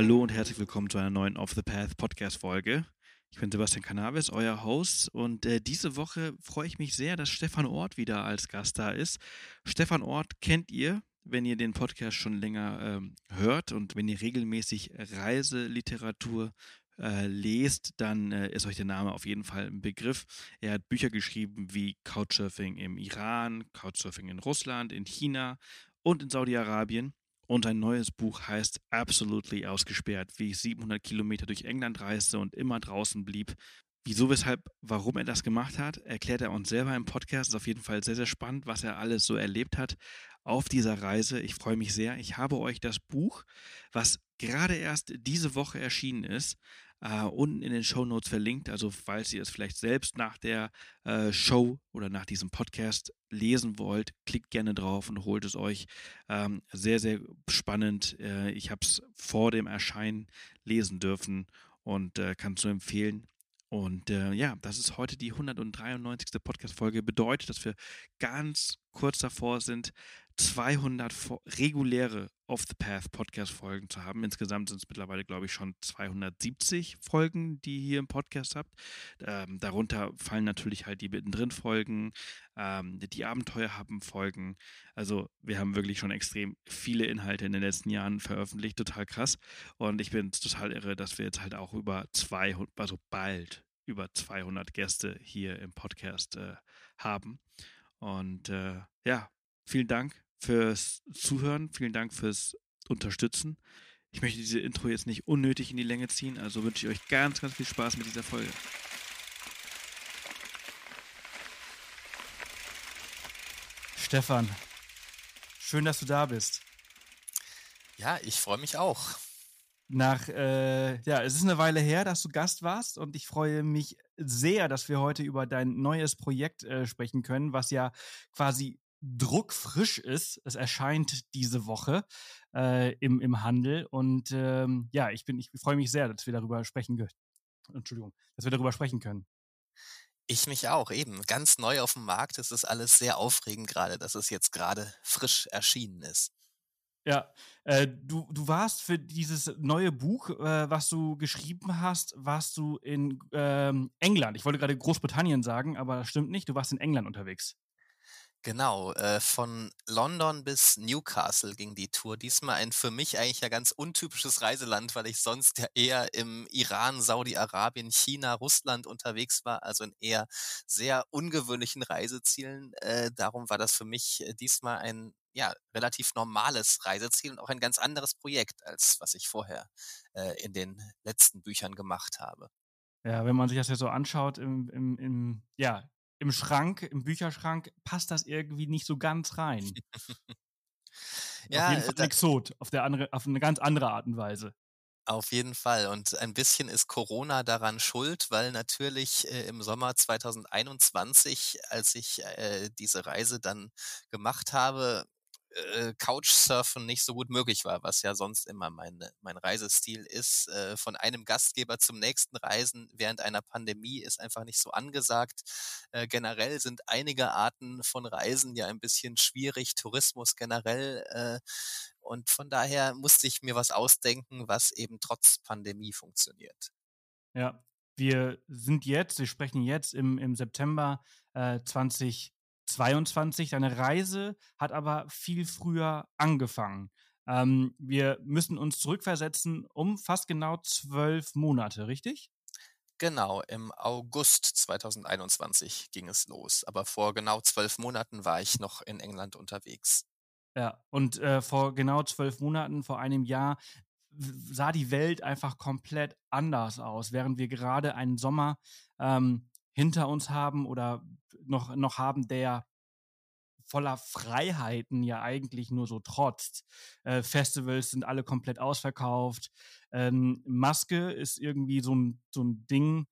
Hallo und herzlich willkommen zu einer neuen Off the Path Podcast Folge. Ich bin Sebastian Cannabis, euer Host und äh, diese Woche freue ich mich sehr, dass Stefan Ort wieder als Gast da ist. Stefan Ort kennt ihr, wenn ihr den Podcast schon länger ähm, hört und wenn ihr regelmäßig Reiseliteratur äh, lest, dann äh, ist euch der Name auf jeden Fall ein Begriff. Er hat Bücher geschrieben wie Couchsurfing im Iran, Couchsurfing in Russland, in China und in Saudi-Arabien. Und sein neues Buch heißt Absolutely Ausgesperrt, wie ich 700 Kilometer durch England reiste und immer draußen blieb. Wieso, weshalb, warum er das gemacht hat, erklärt er uns selber im Podcast. Ist auf jeden Fall sehr, sehr spannend, was er alles so erlebt hat auf dieser Reise. Ich freue mich sehr. Ich habe euch das Buch, was gerade erst diese Woche erschienen ist, äh, unten in den Show Notes verlinkt. Also falls ihr es vielleicht selbst nach der äh, Show oder nach diesem Podcast lesen wollt, klickt gerne drauf und holt es euch. Ähm, sehr, sehr spannend. Äh, ich habe es vor dem Erscheinen lesen dürfen und äh, kann es nur empfehlen. Und äh, ja, das ist heute die 193. Podcast-Folge. Bedeutet, dass wir ganz kurz davor sind, 200 reguläre Off the Path Podcast-Folgen zu haben. Insgesamt sind es mittlerweile, glaube ich, schon 270 Folgen, die ihr hier im Podcast habt. Ähm, darunter fallen natürlich halt die mittendrin Folgen, ähm, die Abenteuer haben Folgen. Also wir haben wirklich schon extrem viele Inhalte in den letzten Jahren veröffentlicht. Total krass. Und ich bin total irre, dass wir jetzt halt auch über 200, also bald über 200 Gäste hier im Podcast äh, haben. Und äh, ja, vielen Dank fürs Zuhören, vielen Dank fürs Unterstützen. Ich möchte diese Intro jetzt nicht unnötig in die Länge ziehen, also wünsche ich euch ganz, ganz viel Spaß mit dieser Folge. Stefan, schön, dass du da bist. Ja, ich freue mich auch. Nach, äh, ja, es ist eine Weile her, dass du Gast warst und ich freue mich sehr, dass wir heute über dein neues Projekt äh, sprechen können, was ja quasi druckfrisch ist. Es erscheint diese Woche äh, im, im Handel. Und ähm, ja, ich bin, ich freue mich sehr, dass wir darüber sprechen können. Entschuldigung, dass wir darüber sprechen können. Ich mich auch, eben. Ganz neu auf dem Markt. Es ist alles sehr aufregend gerade, dass es jetzt gerade frisch erschienen ist. Ja, äh, du, du warst für dieses neue Buch, äh, was du geschrieben hast, warst du in ähm, England. Ich wollte gerade Großbritannien sagen, aber das stimmt nicht. Du warst in England unterwegs. Genau, äh, von London bis Newcastle ging die Tour. Diesmal ein für mich eigentlich ja ganz untypisches Reiseland, weil ich sonst ja eher im Iran, Saudi-Arabien, China, Russland unterwegs war, also in eher sehr ungewöhnlichen Reisezielen. Äh, darum war das für mich äh, diesmal ein ja, relativ normales Reiseziel und auch ein ganz anderes Projekt, als was ich vorher äh, in den letzten Büchern gemacht habe. Ja, wenn man sich das ja so anschaut, im, im, im ja, im Schrank, im Bücherschrank, passt das irgendwie nicht so ganz rein. ja, auf jeden Fall ein Exot, auf, der andere, auf eine ganz andere Art und Weise. Auf jeden Fall. Und ein bisschen ist Corona daran schuld, weil natürlich äh, im Sommer 2021, als ich äh, diese Reise dann gemacht habe, äh, Couchsurfen nicht so gut möglich war, was ja sonst immer mein, mein Reisestil ist. Äh, von einem Gastgeber zum nächsten Reisen während einer Pandemie ist einfach nicht so angesagt. Äh, generell sind einige Arten von Reisen ja ein bisschen schwierig, Tourismus generell. Äh, und von daher musste ich mir was ausdenken, was eben trotz Pandemie funktioniert. Ja, wir sind jetzt, wir sprechen jetzt im, im September äh, 20 22. Deine Reise hat aber viel früher angefangen. Ähm, wir müssen uns zurückversetzen um fast genau zwölf Monate, richtig? Genau, im August 2021 ging es los. Aber vor genau zwölf Monaten war ich noch in England unterwegs. Ja, und äh, vor genau zwölf Monaten, vor einem Jahr, sah die Welt einfach komplett anders aus, während wir gerade einen Sommer ähm, hinter uns haben oder noch, noch haben, der voller Freiheiten ja eigentlich nur so trotzt. Äh, Festivals sind alle komplett ausverkauft. Ähm, Maske ist irgendwie so ein, so ein Ding,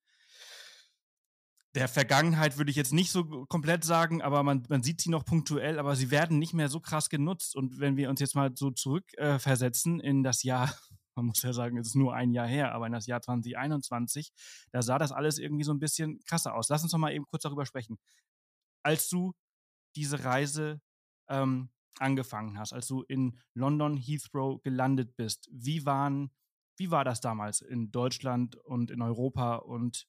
der Vergangenheit würde ich jetzt nicht so komplett sagen, aber man, man sieht sie noch punktuell, aber sie werden nicht mehr so krass genutzt. Und wenn wir uns jetzt mal so zurückversetzen äh, in das Jahr, man muss ja sagen, es ist nur ein Jahr her, aber in das Jahr 2021, da sah das alles irgendwie so ein bisschen krasser aus. Lass uns doch mal eben kurz darüber sprechen. Als du diese Reise ähm, angefangen hast, als du in London Heathrow gelandet bist. Wie waren Wie war das damals in Deutschland und in Europa und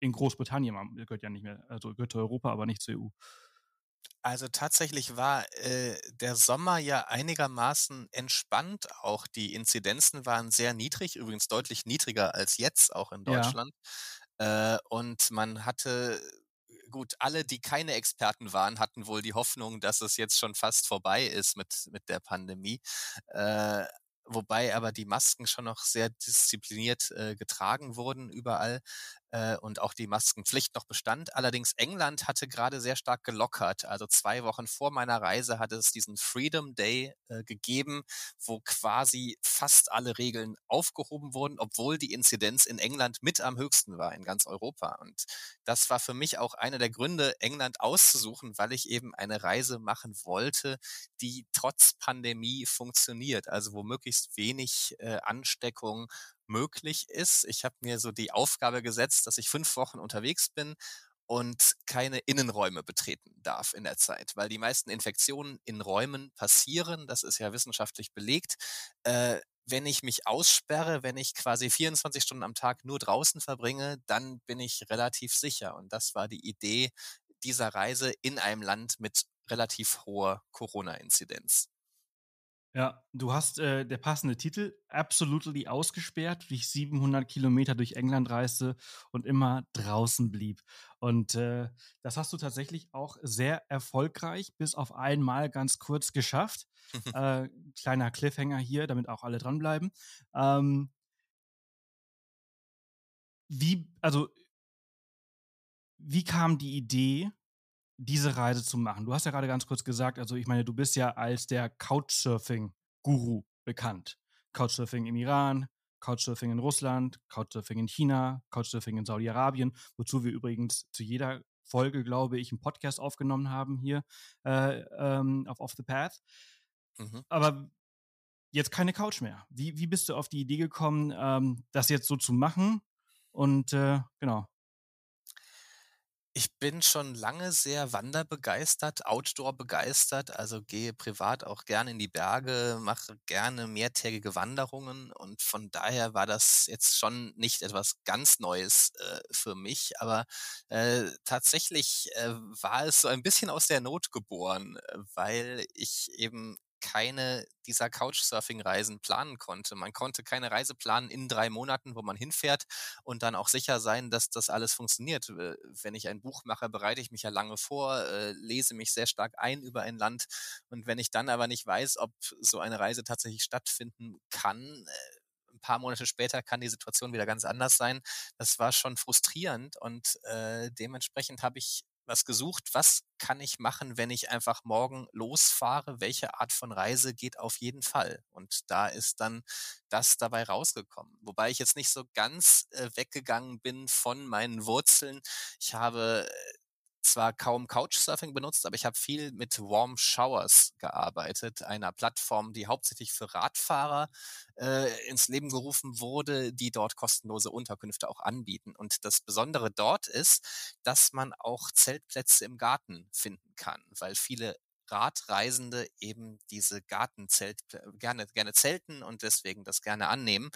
in Großbritannien? Man gehört ja nicht mehr, also gehört zu Europa, aber nicht zur EU. Also tatsächlich war äh, der Sommer ja einigermaßen entspannt. Auch die Inzidenzen waren sehr niedrig, übrigens deutlich niedriger als jetzt auch in Ja. Deutschland. Äh, und man hatte gut, alle, die keine Experten waren, hatten wohl die Hoffnung, dass es jetzt schon fast vorbei ist mit, mit der Pandemie. Äh, wobei aber die Masken schon noch sehr diszipliniert äh, getragen wurden überall äh, und auch die Maskenpflicht noch bestand. Allerdings England hatte gerade sehr stark gelockert. Also zwei Wochen vor meiner Reise hatte es diesen Freedom Day äh, gegeben, wo quasi fast alle Regeln aufgehoben wurden, obwohl die Inzidenz in England mit am höchsten war in ganz Europa. Und das war für mich auch einer der Gründe, England auszusuchen, weil ich eben eine Reise machen wollte, die trotz Pandemie funktioniert. Also wo möglichst wenig äh, Ansteckung möglich ist. Ich habe mir so die Aufgabe gesetzt, dass ich fünf Wochen unterwegs bin und keine Innenräume betreten darf in der Zeit, weil die meisten Infektionen in Räumen passieren. Das ist ja wissenschaftlich belegt. Äh, wenn ich mich aussperre, wenn ich quasi 24 Stunden am Tag nur draußen verbringe, dann bin ich relativ sicher. Und das war die Idee dieser Reise in einem Land mit relativ hoher Corona-Inzidenz. Ja, du hast äh, der passende Titel, Absolutely ausgesperrt, wie ich 700 Kilometer durch England reiste und immer draußen blieb. Und äh, das hast du tatsächlich auch sehr erfolgreich bis auf einmal ganz kurz geschafft. äh, kleiner Cliffhanger hier, damit auch alle dranbleiben. Ähm, wie, also, wie kam die Idee, diese Reise zu machen? Du hast ja gerade ganz kurz gesagt, also ich meine, du bist ja als der Couchsurfing-Guru bekannt. Couchsurfing im Iran, Couchsurfing in Russland, Couchsurfing in China, Couchsurfing in Saudi-Arabien, wozu wir übrigens zu jeder Folge, glaube ich, einen Podcast aufgenommen haben hier äh, ähm, auf Off the Path. Mhm. Aber jetzt keine Couch mehr. Wie, wie bist du auf die Idee gekommen, ähm, das jetzt so zu machen? Und äh, genau. Ich bin schon lange sehr wanderbegeistert, Outdoor begeistert, also gehe privat auch gerne in die Berge, mache gerne mehrtägige Wanderungen und von daher war das jetzt schon nicht etwas ganz Neues äh, für mich, aber äh, tatsächlich äh, war es so ein bisschen aus der Not geboren, äh, weil ich eben keine dieser Couchsurfing-Reisen planen konnte. Man konnte keine Reise planen in drei Monaten, wo man hinfährt und dann auch sicher sein, dass das alles funktioniert. Äh, wenn ich ein Buch mache, bereite ich mich ja lange vor, äh, lese mich sehr stark ein über ein Land und wenn ich dann aber nicht weiß, ob so eine Reise tatsächlich stattfinden kann, äh, ein paar Monate später kann die Situation wieder ganz anders sein. Das war schon frustrierend und äh, dementsprechend habe ich was gesucht, was kann ich machen, wenn ich einfach morgen losfahre, welche Art von Reise geht auf jeden Fall. Und da ist dann das dabei rausgekommen. Wobei ich jetzt nicht so ganz äh, weggegangen bin von meinen Wurzeln. Ich habe äh, zwar kaum Couchsurfing benutzt, aber ich habe viel mit Warm Showers gearbeitet, einer Plattform, die hauptsächlich für Radfahrer äh, ins Leben gerufen wurde, die dort kostenlose Unterkünfte auch anbieten. Und das Besondere dort ist, dass man auch Zeltplätze im Garten finden kann, weil viele Radreisende eben diese Gartenzelt gerne, gerne zelten und deswegen das gerne annehmen.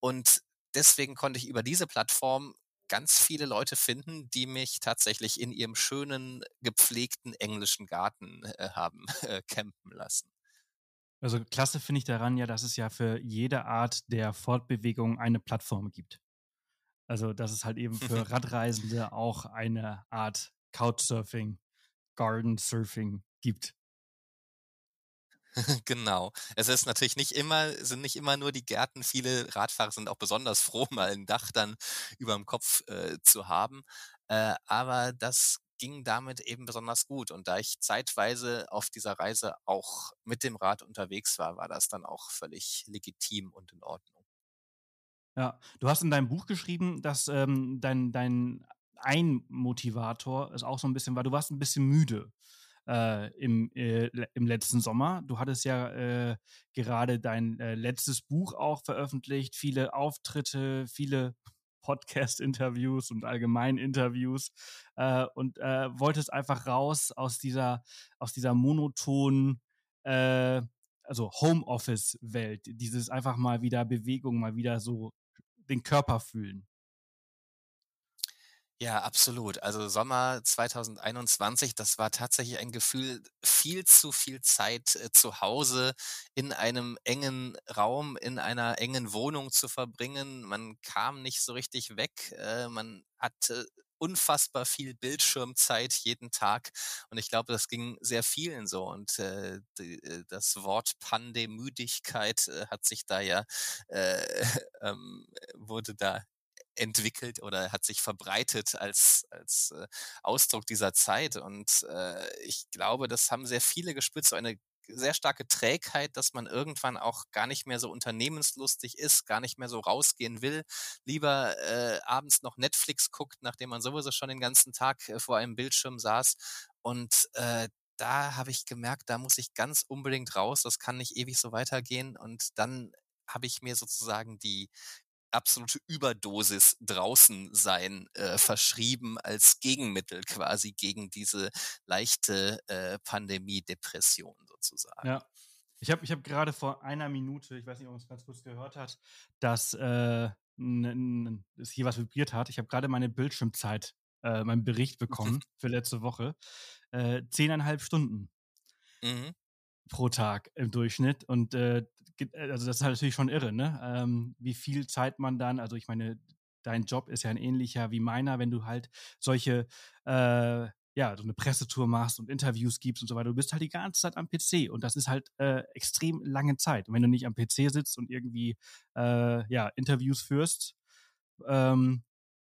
Und deswegen konnte ich über diese Plattform ganz viele Leute finden, die mich tatsächlich in ihrem schönen, gepflegten englischen Garten äh, haben äh, campen lassen. Also klasse finde ich daran ja, dass es ja für jede Art der Fortbewegung eine Plattform gibt. Also dass es halt eben für Radreisende auch eine Art Couchsurfing, Garden Surfing gibt. genau. Es ist natürlich nicht immer, sind nicht immer nur die Gärten. Viele Radfahrer sind auch besonders froh, mal ein Dach dann über dem Kopf äh, zu haben. Äh, aber das ging damit eben besonders gut. Und da ich zeitweise auf dieser Reise auch mit dem Rad unterwegs war, war das dann auch völlig legitim und in Ordnung. Ja, du hast in deinem Buch geschrieben, dass ähm, dein, dein ein Motivator es auch so ein bisschen war, du warst ein bisschen müde äh, im, äh, im letzten Sommer. Du hattest ja äh, gerade dein äh, letztes Buch auch veröffentlicht, viele Auftritte, viele Podcast-Interviews und allgemein Interviews äh, und äh, wolltest einfach raus aus dieser, aus dieser monotonen also Homeoffice-Welt, dieses einfach mal wieder Bewegung, mal wieder so den Körper fühlen. Ja, absolut. Also Sommer 2021, das war tatsächlich ein Gefühl, viel zu viel Zeit äh, zu Hause in einem engen Raum, in einer engen Wohnung zu verbringen. Man kam nicht so richtig weg. Äh, man hatte unfassbar viel Bildschirmzeit jeden Tag. Und ich glaube, das ging sehr vielen so. Und äh, die, äh, das Wort Pandemüdigkeit äh, hat sich da ja, äh, ähm, wurde da entwickelt oder hat sich verbreitet als, als äh, Ausdruck dieser Zeit. Und äh, ich glaube, das haben sehr viele gespürt, so eine sehr starke Trägheit, dass man irgendwann auch gar nicht mehr so unternehmenslustig ist, gar nicht mehr so rausgehen will, lieber äh, abends noch Netflix guckt, nachdem man sowieso schon den ganzen Tag äh, vor einem Bildschirm saß. Und äh, da habe ich gemerkt, da muss ich ganz unbedingt raus, das kann nicht ewig so weitergehen. Und dann habe ich mir sozusagen die absolute Überdosis draußen sein äh, verschrieben als Gegenmittel quasi gegen diese leichte äh, Pandemie-Depression sozusagen. Ja. Ich habe ich hab gerade vor einer Minute, ich weiß nicht, ob man es ganz kurz gehört hat, dass äh, es hier was vibriert hat. Ich habe gerade meine Bildschirmzeit, äh, meinen Bericht bekommen für letzte Woche. Äh, zehneinhalb Stunden. Mhm pro Tag im Durchschnitt. Und äh, äh, also das ist halt natürlich schon irre, ne? Ähm, wie viel Zeit man dann, also ich meine, dein Job ist ja ein ähnlicher wie meiner, wenn du halt solche, äh, ja, so eine Pressetour machst und Interviews gibst und so weiter. Du bist halt die ganze Zeit am PC und das ist halt äh, extrem lange Zeit. Und wenn du nicht am PC sitzt und irgendwie, äh, ja, Interviews führst, ähm,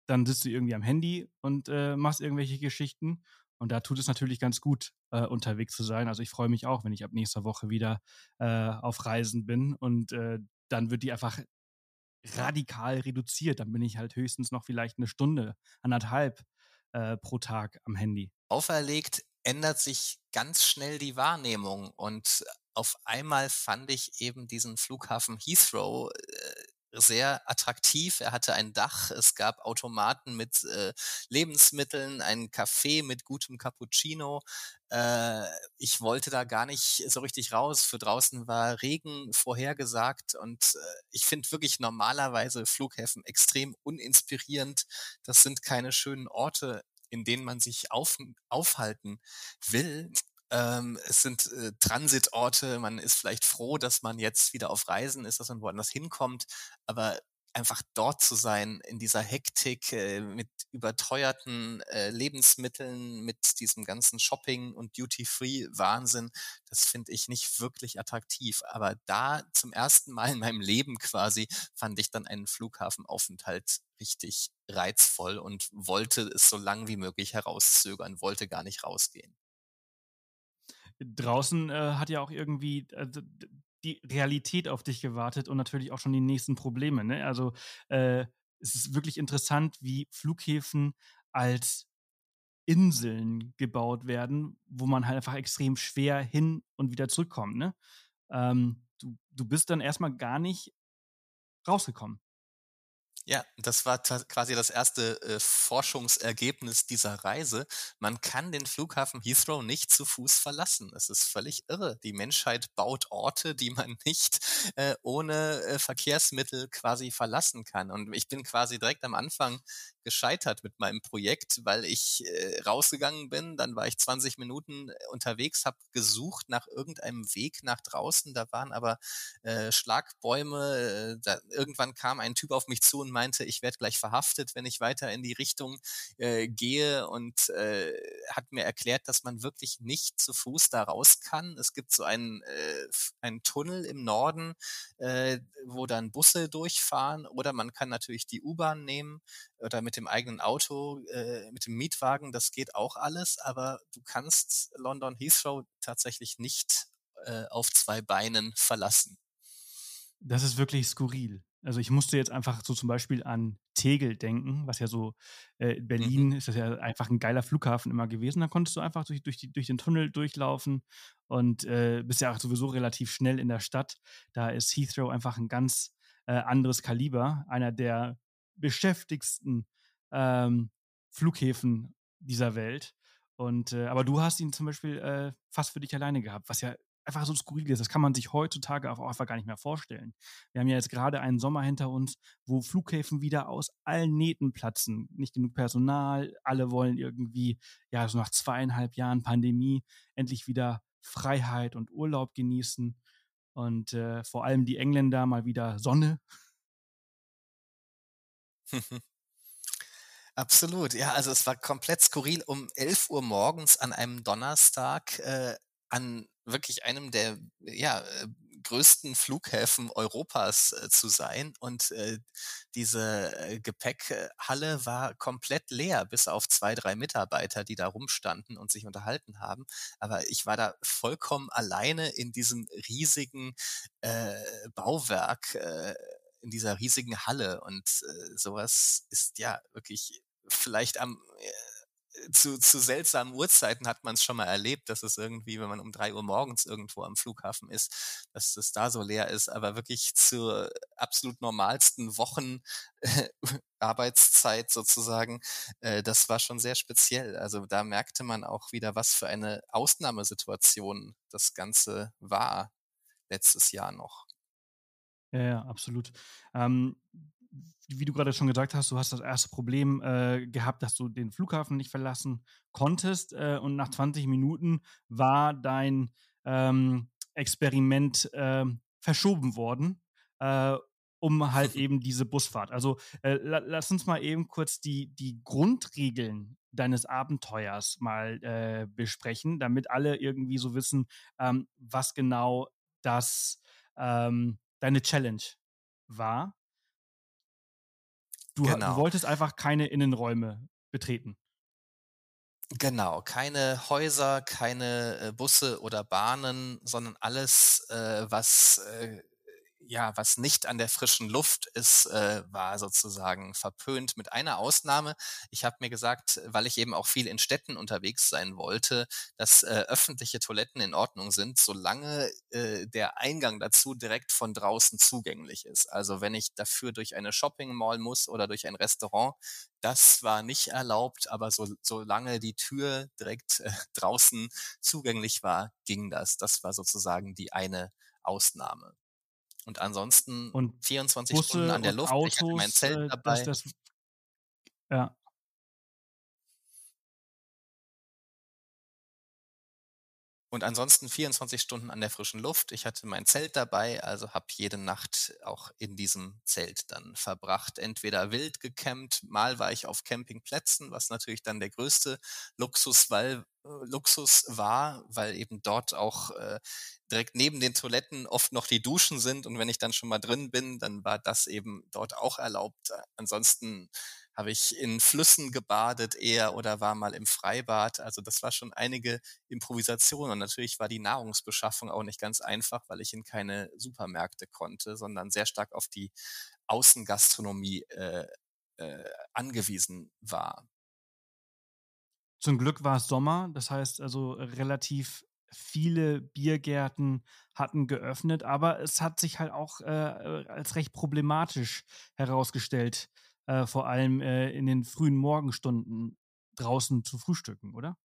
dann sitzt du irgendwie am Handy und äh, machst irgendwelche Geschichten. Und da tut es natürlich ganz gut, äh, unterwegs zu sein. Also ich freue mich auch, wenn ich ab nächster Woche wieder äh, auf Reisen bin. Und äh, dann wird die einfach radikal reduziert. Dann bin ich halt höchstens noch vielleicht eine Stunde, anderthalb äh, pro Tag am Handy. Auferlegt ändert sich ganz schnell die Wahrnehmung. Und auf einmal fand ich eben diesen Flughafen Heathrow äh, sehr attraktiv. Er hatte ein Dach, es gab Automaten mit äh, Lebensmitteln, ein Café mit gutem Cappuccino. Äh, ich wollte da gar nicht so richtig raus. Für draußen war Regen vorhergesagt und äh, ich finde wirklich normalerweise Flughäfen extrem uninspirierend. Das sind keine schönen Orte in denen man sich auf, aufhalten will. Ähm, es sind äh, Transitorte, man ist vielleicht froh, dass man jetzt wieder auf Reisen ist, dass man woanders hinkommt, aber einfach dort zu sein, in dieser Hektik, äh, mit überteuerten äh, Lebensmitteln, mit diesem ganzen Shopping- und Duty-Free-Wahnsinn, das finde ich nicht wirklich attraktiv. Aber da zum ersten Mal in meinem Leben quasi fand ich dann einen Flughafenaufenthalt richtig reizvoll und wollte es so lang wie möglich herauszögern, wollte gar nicht rausgehen draußen äh, hat ja auch irgendwie äh, die Realität auf dich gewartet und natürlich auch schon die nächsten Probleme. Ne? Also äh, es ist wirklich interessant, wie Flughäfen als Inseln gebaut werden, wo man halt einfach extrem schwer hin und wieder zurückkommt. Ne? Ähm, du, du bist dann erstmal gar nicht rausgekommen. Ja, das war quasi das erste äh, Forschungsergebnis dieser Reise. Man kann den Flughafen Heathrow nicht zu Fuß verlassen. Es ist völlig irre. Die Menschheit baut Orte, die man nicht äh, ohne äh, Verkehrsmittel quasi verlassen kann. Und ich bin quasi direkt am Anfang gescheitert mit meinem Projekt, weil ich äh, rausgegangen bin, dann war ich 20 Minuten äh, unterwegs, habe gesucht nach irgendeinem Weg nach draußen, da waren aber äh, Schlagbäume, äh, da, irgendwann kam ein Typ auf mich zu und meinte, ich werde gleich verhaftet, wenn ich weiter in die Richtung äh, gehe. Und äh, hat mir erklärt, dass man wirklich nicht zu Fuß da raus kann. Es gibt so einen, äh, einen Tunnel im Norden, äh, wo dann Busse durchfahren oder man kann natürlich die U-Bahn nehmen oder mit dem eigenen Auto, äh, mit dem Mietwagen, das geht auch alles, aber du kannst London Heathrow tatsächlich nicht äh, auf zwei Beinen verlassen. Das ist wirklich skurril. Also ich musste jetzt einfach so zum Beispiel an Tegel denken, was ja so äh, in Berlin mhm. ist das ja einfach ein geiler Flughafen immer gewesen. Da konntest du einfach durch, durch, die, durch den Tunnel durchlaufen und äh, bist ja auch sowieso relativ schnell in der Stadt. Da ist Heathrow einfach ein ganz äh, anderes Kaliber, einer der beschäftigsten ähm, Flughäfen dieser Welt. Und äh, aber du hast ihn zum Beispiel äh, fast für dich alleine gehabt, was ja einfach so skurril ist. Das kann man sich heutzutage auch einfach gar nicht mehr vorstellen. Wir haben ja jetzt gerade einen Sommer hinter uns, wo Flughäfen wieder aus allen Nähten platzen. Nicht genug Personal, alle wollen irgendwie, ja, so nach zweieinhalb Jahren Pandemie endlich wieder Freiheit und Urlaub genießen. Und äh, vor allem die Engländer mal wieder Sonne. Absolut, ja, also es war komplett skurril, um 11 Uhr morgens an einem Donnerstag äh, an wirklich einem der ja, äh, größten Flughäfen Europas äh, zu sein. Und äh, diese äh, Gepäckhalle war komplett leer, bis auf zwei, drei Mitarbeiter, die da rumstanden und sich unterhalten haben. Aber ich war da vollkommen alleine in diesem riesigen äh, Bauwerk. Äh, in dieser riesigen Halle und äh, sowas ist ja wirklich vielleicht am äh, zu, zu seltsamen Uhrzeiten hat man es schon mal erlebt, dass es irgendwie, wenn man um drei Uhr morgens irgendwo am Flughafen ist, dass es da so leer ist. Aber wirklich zur absolut normalsten Wochen Arbeitszeit sozusagen, äh, das war schon sehr speziell. Also da merkte man auch wieder, was für eine Ausnahmesituation das Ganze war letztes Jahr noch. Ja, ja, absolut. Ähm, wie du gerade schon gesagt hast, du hast das erste Problem äh, gehabt, dass du den Flughafen nicht verlassen konntest äh, und nach 20 Minuten war dein ähm, Experiment äh, verschoben worden, äh, um halt eben diese Busfahrt. Also äh, la lass uns mal eben kurz die, die Grundregeln deines Abenteuers mal äh, besprechen, damit alle irgendwie so wissen, ähm, was genau das ähm, deine Challenge war. Du, genau. du wolltest einfach keine Innenräume betreten. Genau, keine Häuser, keine äh, Busse oder Bahnen, sondern alles, äh, was äh, ja, was nicht an der frischen Luft ist, äh, war sozusagen verpönt mit einer Ausnahme. Ich habe mir gesagt, weil ich eben auch viel in Städten unterwegs sein wollte, dass äh, öffentliche Toiletten in Ordnung sind, solange äh, der Eingang dazu direkt von draußen zugänglich ist. Also wenn ich dafür durch eine Shopping Mall muss oder durch ein Restaurant, das war nicht erlaubt, aber so, solange die Tür direkt äh, draußen zugänglich war, ging das. Das war sozusagen die eine Ausnahme. Und ansonsten und 24 Busse Stunden an der Luft. Autos, ich hatte mein Zelt äh, dabei. Das, das, ja. Und ansonsten 24 Stunden an der frischen Luft. Ich hatte mein Zelt dabei, also habe jede Nacht auch in diesem Zelt dann verbracht. Entweder wild gecampt, mal war ich auf Campingplätzen, was natürlich dann der größte Luxus, weil, äh, Luxus war, weil eben dort auch äh, direkt neben den Toiletten oft noch die Duschen sind. Und wenn ich dann schon mal drin bin, dann war das eben dort auch erlaubt. Ansonsten habe ich in Flüssen gebadet eher oder war mal im Freibad. Also das war schon einige Improvisationen. Und natürlich war die Nahrungsbeschaffung auch nicht ganz einfach, weil ich in keine Supermärkte konnte, sondern sehr stark auf die Außengastronomie äh, äh, angewiesen war. Zum Glück war es Sommer, das heißt also relativ viele Biergärten hatten geöffnet, aber es hat sich halt auch äh, als recht problematisch herausgestellt, äh, vor allem äh, in den frühen Morgenstunden draußen zu frühstücken, oder?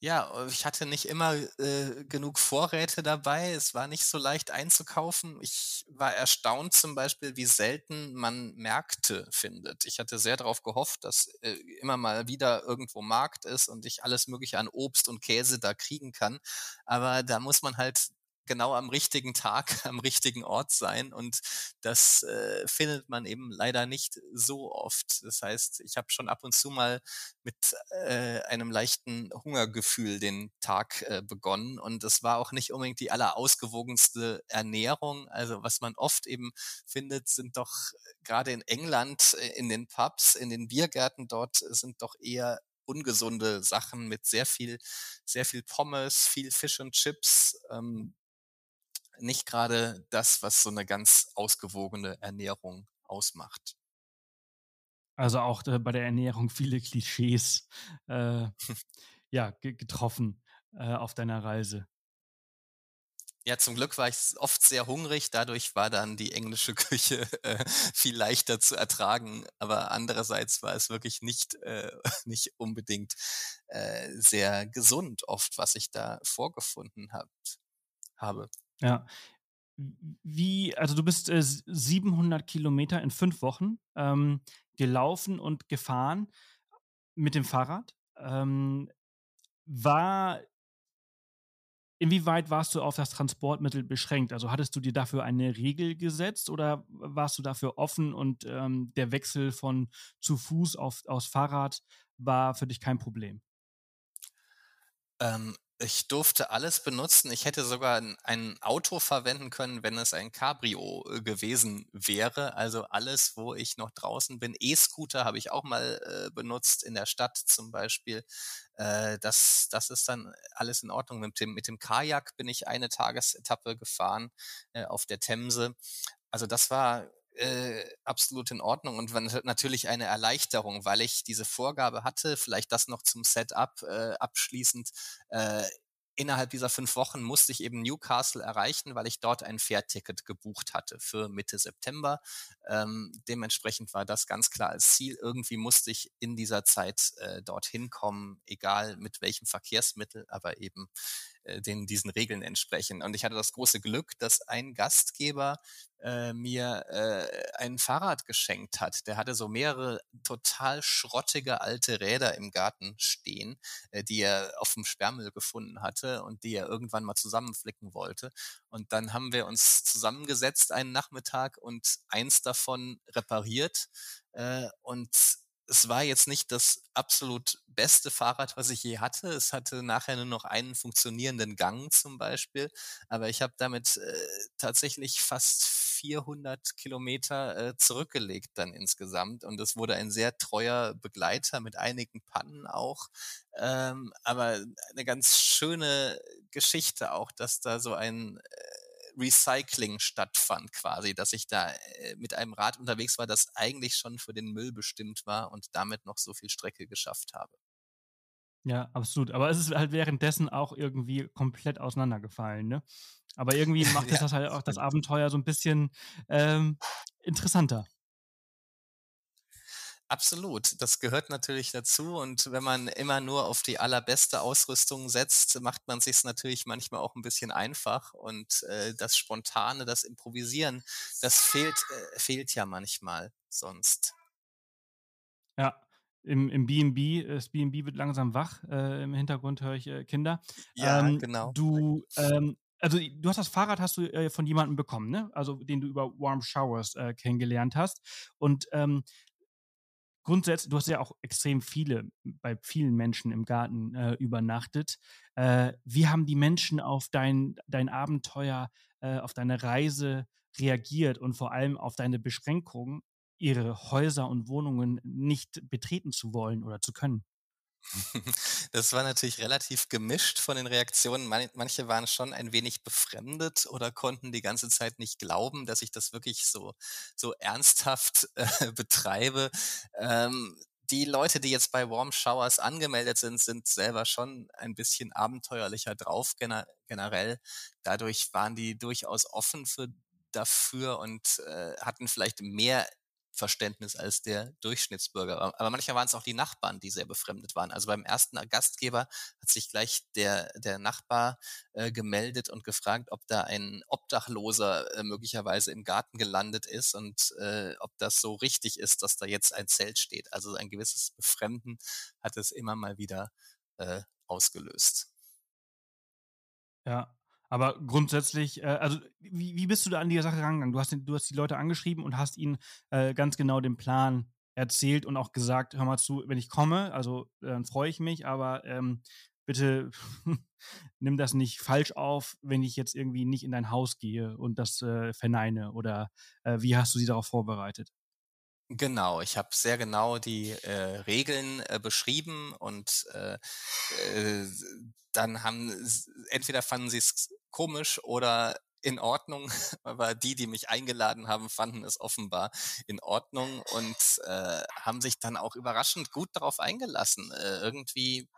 Ja, äh, ich hatte nicht immer äh, genug Vorräte dabei. Es war nicht so leicht einzukaufen. Ich war erstaunt zum Beispiel, wie selten man Märkte findet. Ich hatte sehr darauf gehofft, dass äh, immer mal wieder irgendwo Markt ist und ich alles Mögliche an Obst und Käse da kriegen kann. Aber da muss man halt genau am richtigen Tag, am richtigen Ort sein. Und das äh, findet man eben leider nicht so oft. Das heißt, ich habe schon ab und zu mal mit äh, einem leichten Hungergefühl den Tag äh, begonnen. Und es war auch nicht unbedingt die allerausgewogenste Ernährung. Also was man oft eben findet, sind doch gerade in England äh, in den Pubs, in den Biergärten dort sind doch eher ungesunde Sachen mit sehr viel, sehr viel Pommes, viel Fish und Chips. Ähm, nicht gerade das, was so eine ganz ausgewogene Ernährung ausmacht. Also auch äh, bei der Ernährung viele Klischees äh, ja, getroffen äh, auf deiner Reise. Ja, zum Glück war ich oft sehr hungrig, dadurch war dann die englische Küche äh, viel leichter zu ertragen, aber andererseits war es wirklich nicht, äh, nicht unbedingt äh, sehr gesund oft, was ich da vorgefunden hab, habe. Ja. Wie, also du bist äh, 700 Kilometer in fünf Wochen ähm, gelaufen und gefahren mit dem Fahrrad. Ähm, war Inwieweit warst du auf das Transportmittel beschränkt? Also hattest du dir dafür eine Regel gesetzt oder warst du dafür offen und ähm, der Wechsel von zu Fuß auf, aus Fahrrad war für dich kein Problem? Ähm, ich durfte alles benutzen. Ich hätte sogar ein, Auto verwenden können, wenn es ein Cabrio äh, gewesen wäre. Also alles, wo ich noch draußen bin. E-Scooter habe ich auch mal äh, benutzt in der Stadt zum Beispiel. Äh, das, das ist dann alles in Ordnung. Mit dem, mit dem Kajak bin ich eine Tagesetappe gefahren äh, auf der Themse. Also das war äh, absolut in Ordnung und natürlich eine Erleichterung, weil ich diese Vorgabe hatte, vielleicht das noch zum Setup äh, abschließend. Äh, innerhalb dieser fünf Wochen musste ich eben Newcastle erreichen, weil ich dort ein Fährticket gebucht hatte für Mitte September. Ähm, dementsprechend war das ganz klar als Ziel. Irgendwie musste ich in dieser Zeit äh, dorthin kommen, egal mit welchem Verkehrsmittel, aber eben den, diesen Regeln entsprechen. Und ich hatte das große Glück, dass ein Gastgeber äh, mir äh, ein Fahrrad geschenkt hat. Der hatte so mehrere total schrottige alte Räder im Garten stehen, äh, die er auf dem Sperrmüll gefunden hatte und die er irgendwann mal zusammenflicken wollte. Und dann haben wir uns zusammengesetzt einen Nachmittag und eins davon repariert. Äh, und es war jetzt nicht das absolut beste Fahrrad, was ich je hatte. Es hatte nachher nur noch einen funktionierenden Gang zum Beispiel. Aber ich habe damit äh, tatsächlich fast 400 Kilometer äh, zurückgelegt dann insgesamt. Und es wurde ein sehr treuer Begleiter mit einigen Pannen auch. Ähm, aber eine ganz schöne Geschichte auch, dass da so ein äh, Recycling stattfand quasi, dass ich da äh, mit einem Rad unterwegs war, das eigentlich schon für den Müll bestimmt war und damit noch so viel Strecke geschafft habe. Ja, absolut. Aber es ist halt währenddessen auch irgendwie komplett auseinandergefallen, ne? Aber irgendwie macht ja. das halt auch das Abenteuer so ein bisschen ähm, interessanter. Absolut, das gehört natürlich dazu und wenn man immer nur auf die allerbeste Ausrüstung setzt, macht man sich natürlich manchmal auch ein bisschen einfach und äh, das Spontane, das Improvisieren, das fehlt, äh, fehlt ja manchmal sonst. Ja, im, im B&B, das B&B wird langsam wach, äh, im Hintergrund höre ich äh, Kinder. Ja, ähm, genau. Du, ähm, also du hast das Fahrrad hast du äh, von jemandem bekommen, ne? Also den du über Warm Showers äh, kennengelernt hast. Und ähm, grundsätzlich, du hast ja auch extrem viele, bei vielen Menschen im Garten äh, übernachtet. Äh, wie haben die Menschen auf dein, dein Abenteuer, äh, auf deine Reise reagiert und vor allem auf deine Beschränkung, ihre Häuser und Wohnungen nicht betreten zu wollen oder zu können? Das war natürlich relativ gemischt von den Reaktionen. manche waren schon ein wenig befremdet oder konnten die ganze Zeit nicht glauben, dass ich das wirklich so, so ernsthaft äh, betreibe. Ähm, die Leute, die jetzt bei Warm Showers angemeldet sind, sind selber schon ein bisschen abenteuerlicher drauf generell. Dadurch waren die durchaus offen für dafür und äh, hatten vielleicht mehr Verständnis als der Durchschnittsbürger. Aber manchmal waren es auch die Nachbarn, die sehr befremdet waren. Also beim ersten Gastgeber hat sich gleich der, der Nachbar äh, gemeldet und gefragt, ob da ein Obdachloser äh, möglicherweise im Garten gelandet ist und äh, ob das so richtig ist, dass da jetzt ein Zelt steht. Also ein gewisses Befremden hat es immer mal wieder äh, ausgelöst. Ja, aber grundsätzlich, äh, also wie, wie bist du da an die Sache rangegangen? Du hast, du hast die Leute angeschrieben und hast ihnen äh, ganz genau den Plan erzählt und auch gesagt, hör mal zu, wenn ich komme, also dann freue ich mich, aber ähm, bitte nimm das nicht falsch auf, wenn ich jetzt irgendwie nicht in dein Haus gehe und das äh, verneine. Oder äh, wie hast du sie darauf vorbereitet? Genau, ich habe sehr genau die äh, Regeln äh, beschrieben und äh, äh, dann haben entweder fanden sie es komisch oder in Ordnung, aber die, die mich eingeladen haben, fanden es offenbar in Ordnung und äh, haben sich dann auch überraschend gut darauf eingelassen. Äh, irgendwie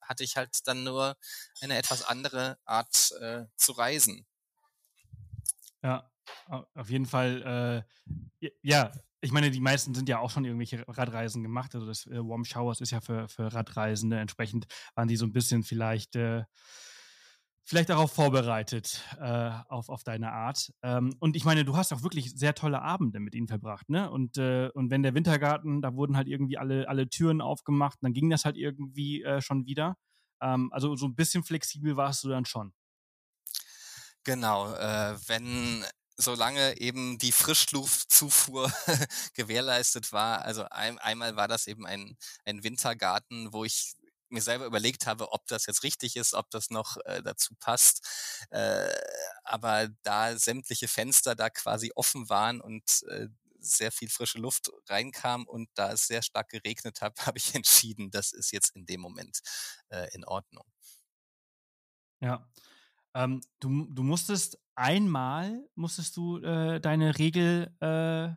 hatte ich halt dann nur eine etwas andere Art äh, zu reisen. Ja, auf jeden Fall. Äh, ja, ich meine, die meisten sind ja auch schon irgendwelche Radreisen gemacht. Also das äh, Warm Showers ist ja für, für Radreisende. Entsprechend waren die so ein bisschen vielleicht, äh, vielleicht darauf vorbereitet, äh, auf, auf deine Art. Ähm, und ich meine, du hast auch wirklich sehr tolle Abende mit ihnen verbracht, ne? Und, äh, und wenn der Wintergarten, da wurden halt irgendwie alle, alle Türen aufgemacht, dann ging das halt irgendwie äh, schon wieder. Ähm, also so ein bisschen flexibel warst du dann schon. Genau, äh, wenn solange eben die Frischluftzufuhr gewährleistet war. Also ein, einmal war das eben ein, ein Wintergarten, wo ich mir selber überlegt habe, ob das jetzt richtig ist, ob das noch äh, dazu passt. Äh, aber da sämtliche Fenster da quasi offen waren und äh, sehr viel frische Luft reinkam und da es sehr stark geregnet hat, habe ich entschieden, das ist jetzt in dem Moment äh, in Ordnung. Ja, ähm, du, du musstest einmal musstest du äh, deine Regel äh,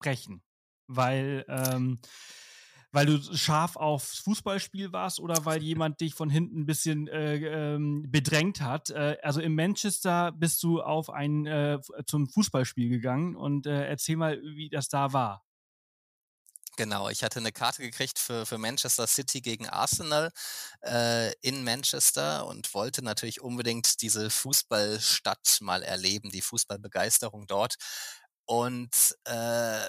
brechen, weil ähm, weil du scharf aufs Fußballspiel warst oder weil jemand dich von hinten ein bisschen äh, ähm, bedrängt hat. Äh, also in Manchester bist du auf ein äh, zum Fußballspiel gegangen und äh, erzähl mal, wie das da war. Genau, ich hatte eine Karte gekriegt für, für Manchester City gegen Arsenal äh, in Manchester und wollte natürlich unbedingt diese Fußballstadt mal erleben, die Fußballbegeisterung dort. Und äh,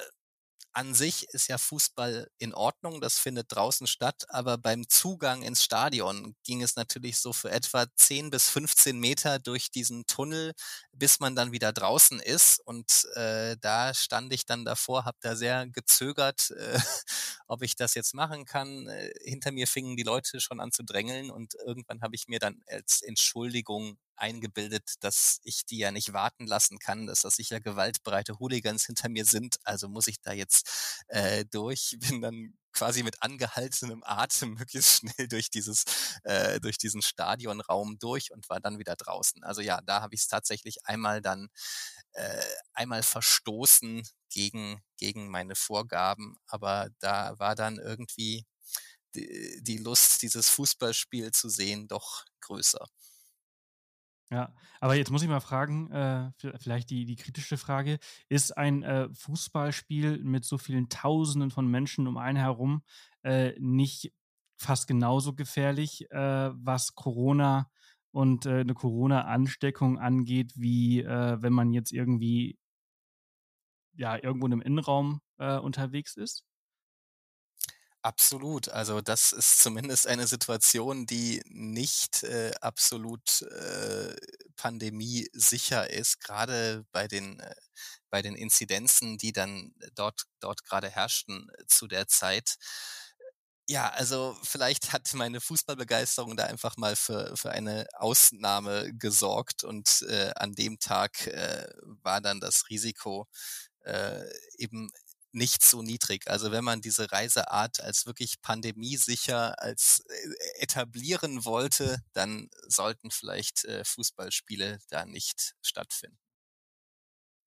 an sich ist ja Fußball in Ordnung, das findet draußen statt, aber beim Zugang ins Stadion ging es natürlich so für etwa 10 bis 15 Meter durch diesen Tunnel, bis man dann wieder draußen ist. Und äh, da stand ich dann davor, habe da sehr gezögert, äh, ob ich das jetzt machen kann. Äh, hinter mir fingen die Leute schon an zu drängeln und irgendwann habe ich mir dann als Entschuldigung eingebildet, dass ich die ja nicht warten lassen kann, dass das sicher gewaltbereite Hooligans hinter mir sind. Also muss ich da jetzt äh, durch. Bin dann quasi mit angehaltenem Atem möglichst schnell durch dieses äh, durch diesen Stadionraum durch und war dann wieder draußen. Also ja, da habe ich es tatsächlich einmal dann äh, einmal verstoßen gegen gegen meine Vorgaben, aber da war dann irgendwie die, die Lust, dieses Fußballspiel zu sehen, doch größer. Ja, aber jetzt muss ich mal fragen, äh, vielleicht die, die kritische Frage, ist ein äh, Fußballspiel mit so vielen Tausenden von Menschen um einen herum äh, nicht fast genauso gefährlich, äh, was Corona und äh, eine Corona-Ansteckung angeht, wie äh, wenn man jetzt irgendwie ja irgendwo in einem Innenraum unterwegs ist? Absolut. Also das ist zumindest eine Situation, die nicht äh, absolut äh, pandemiesicher ist, gerade bei den äh, bei den Inzidenzen, die dann dort dort gerade herrschten äh, zu der Zeit. Ja, also vielleicht hat meine Fußballbegeisterung da einfach mal für, für eine Ausnahme gesorgt und äh, an dem Tag äh, war dann das Risiko äh, eben nicht so niedrig. Also wenn man diese Reiseart als wirklich pandemiesicher als äh, etablieren wollte, dann sollten vielleicht äh, Fußballspiele da nicht stattfinden.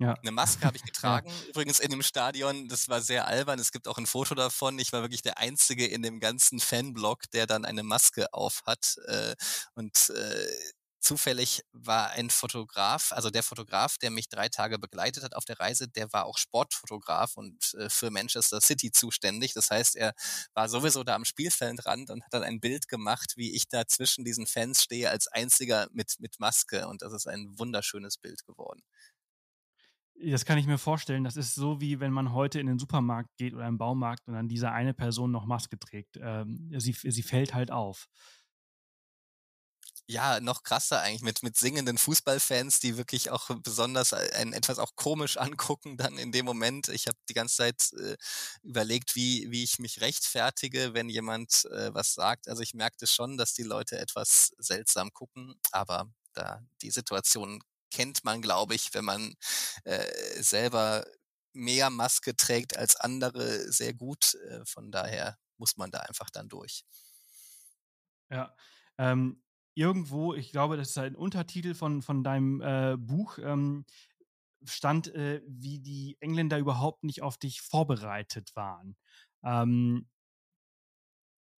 Ja. Eine Maske habe ich getragen, übrigens in dem Stadion. Das war sehr albern. Es gibt auch ein Foto davon. Ich war wirklich der Einzige in dem ganzen Fanblock, der dann eine Maske auf hat. Äh, und äh, zufällig war ein Fotograf, also der Fotograf, der mich drei Tage begleitet hat auf der Reise, der war auch Sportfotograf und äh, für Manchester City zuständig. Das heißt, er war sowieso da am Spielfeldrand und hat dann ein Bild gemacht, wie ich da zwischen diesen Fans stehe als einziger mit, mit Maske. Und das ist ein wunderschönes Bild geworden. Das kann ich mir vorstellen. Das ist so, wie wenn man heute in den Supermarkt geht oder im Baumarkt und dann diese eine Person noch Maske trägt. Ähm, sie, sie fällt halt auf ja, noch krasser eigentlich mit, mit singenden Fußballfans, die wirklich auch besonders einen etwas auch komisch angucken dann in dem Moment. Ich habe die ganze Zeit äh, überlegt, wie, wie ich mich rechtfertige, wenn jemand äh, was sagt. Also ich merkte schon, dass die Leute etwas seltsam gucken, aber da die Situation kennt man, glaube ich, wenn man äh, selber mehr Maske trägt als andere sehr gut. Äh, von daher muss man da einfach dann durch. Ja, ähm, irgendwo, ich glaube, das ist ein Untertitel von, von deinem äh, Buch, ähm, stand, äh, wie die Engländer überhaupt nicht auf dich vorbereitet waren. Ähm,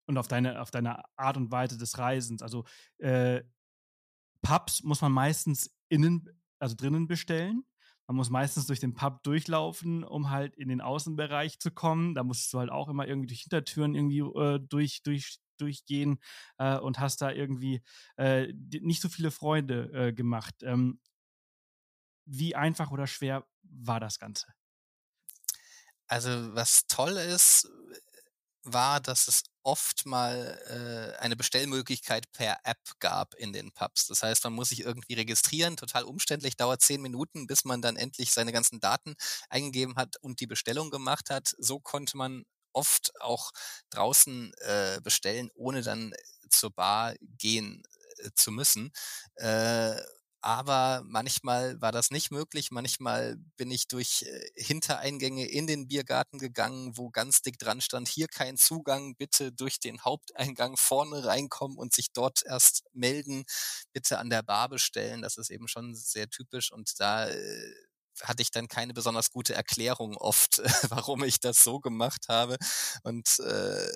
und auf deine, auf deine Art und Weise des Reisens. Also äh, Pubs muss man meistens innen also drinnen bestellen. Man muss meistens durch den Pub durchlaufen, um halt in den Außenbereich zu kommen. Da musst du halt auch immer irgendwie durch Hintertüren irgendwie äh, durch, durch, durchgehen äh, und hast da irgendwie äh, nicht so viele Freunde äh, gemacht. Ähm, wie einfach oder schwer war das Ganze? Also was toll ist, war, dass es oft mal äh, eine Bestellmöglichkeit per App gab in den Pubs. Das heißt, man muss sich irgendwie registrieren, total umständlich, dauert zehn Minuten, bis man dann endlich seine ganzen Daten eingegeben hat und die Bestellung gemacht hat. So konnte man oft auch draußen äh, bestellen, ohne dann zur Bar gehen äh, zu müssen. Äh, aber manchmal war das nicht möglich. Manchmal bin ich durch äh, Hintereingänge in den Biergarten gegangen, wo ganz dick dran stand, hier kein Zugang, bitte durch den Haupteingang vorne reinkommen und sich dort erst melden, bitte an der Bar bestellen. Das ist eben schon sehr typisch und da äh, hatte ich dann keine besonders gute Erklärung oft, warum ich das so gemacht habe. Und äh,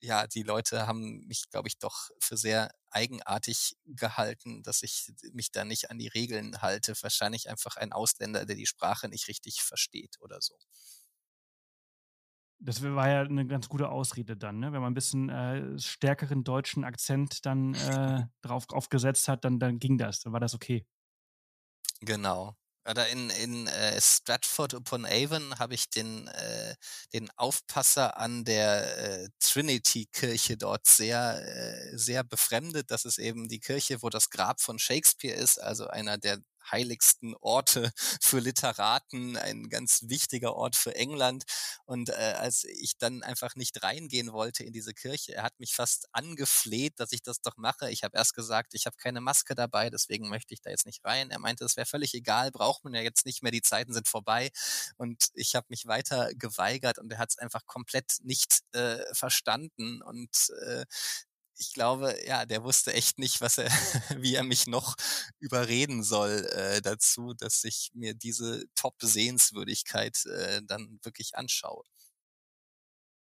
ja, die Leute haben mich, glaube ich, doch für sehr eigenartig gehalten, dass ich mich da nicht an die Regeln halte. Wahrscheinlich einfach ein Ausländer, der die Sprache nicht richtig versteht oder so. Das war ja eine ganz gute Ausrede dann, ne? wenn man ein bisschen äh, stärkeren deutschen Akzent dann äh, drauf aufgesetzt hat, dann, dann ging das, dann war das okay. Genau, oder in, in äh, Stratford upon Avon habe ich den, äh, den Aufpasser an der äh, Trinity-Kirche dort sehr, äh, sehr befremdet. Das ist eben die Kirche, wo das Grab von Shakespeare ist, also einer der heiligsten Orte für Literaten, ein ganz wichtiger Ort für England. Und äh, als ich dann einfach nicht reingehen wollte in diese Kirche, er hat mich fast angefleht, dass ich das doch mache. Ich habe erst gesagt, ich habe keine Maske dabei, deswegen möchte ich da jetzt nicht rein. Er meinte, es wäre völlig egal, braucht man ja jetzt nicht mehr, die Zeiten sind vorbei. Und ich habe mich weiter geweigert und er hat es einfach komplett nicht äh, verstanden. Und äh, ich glaube, ja, der wusste echt nicht, was er, wie er mich noch überreden soll äh, dazu, dass ich mir diese Top-Sehenswürdigkeit äh, dann wirklich anschaue.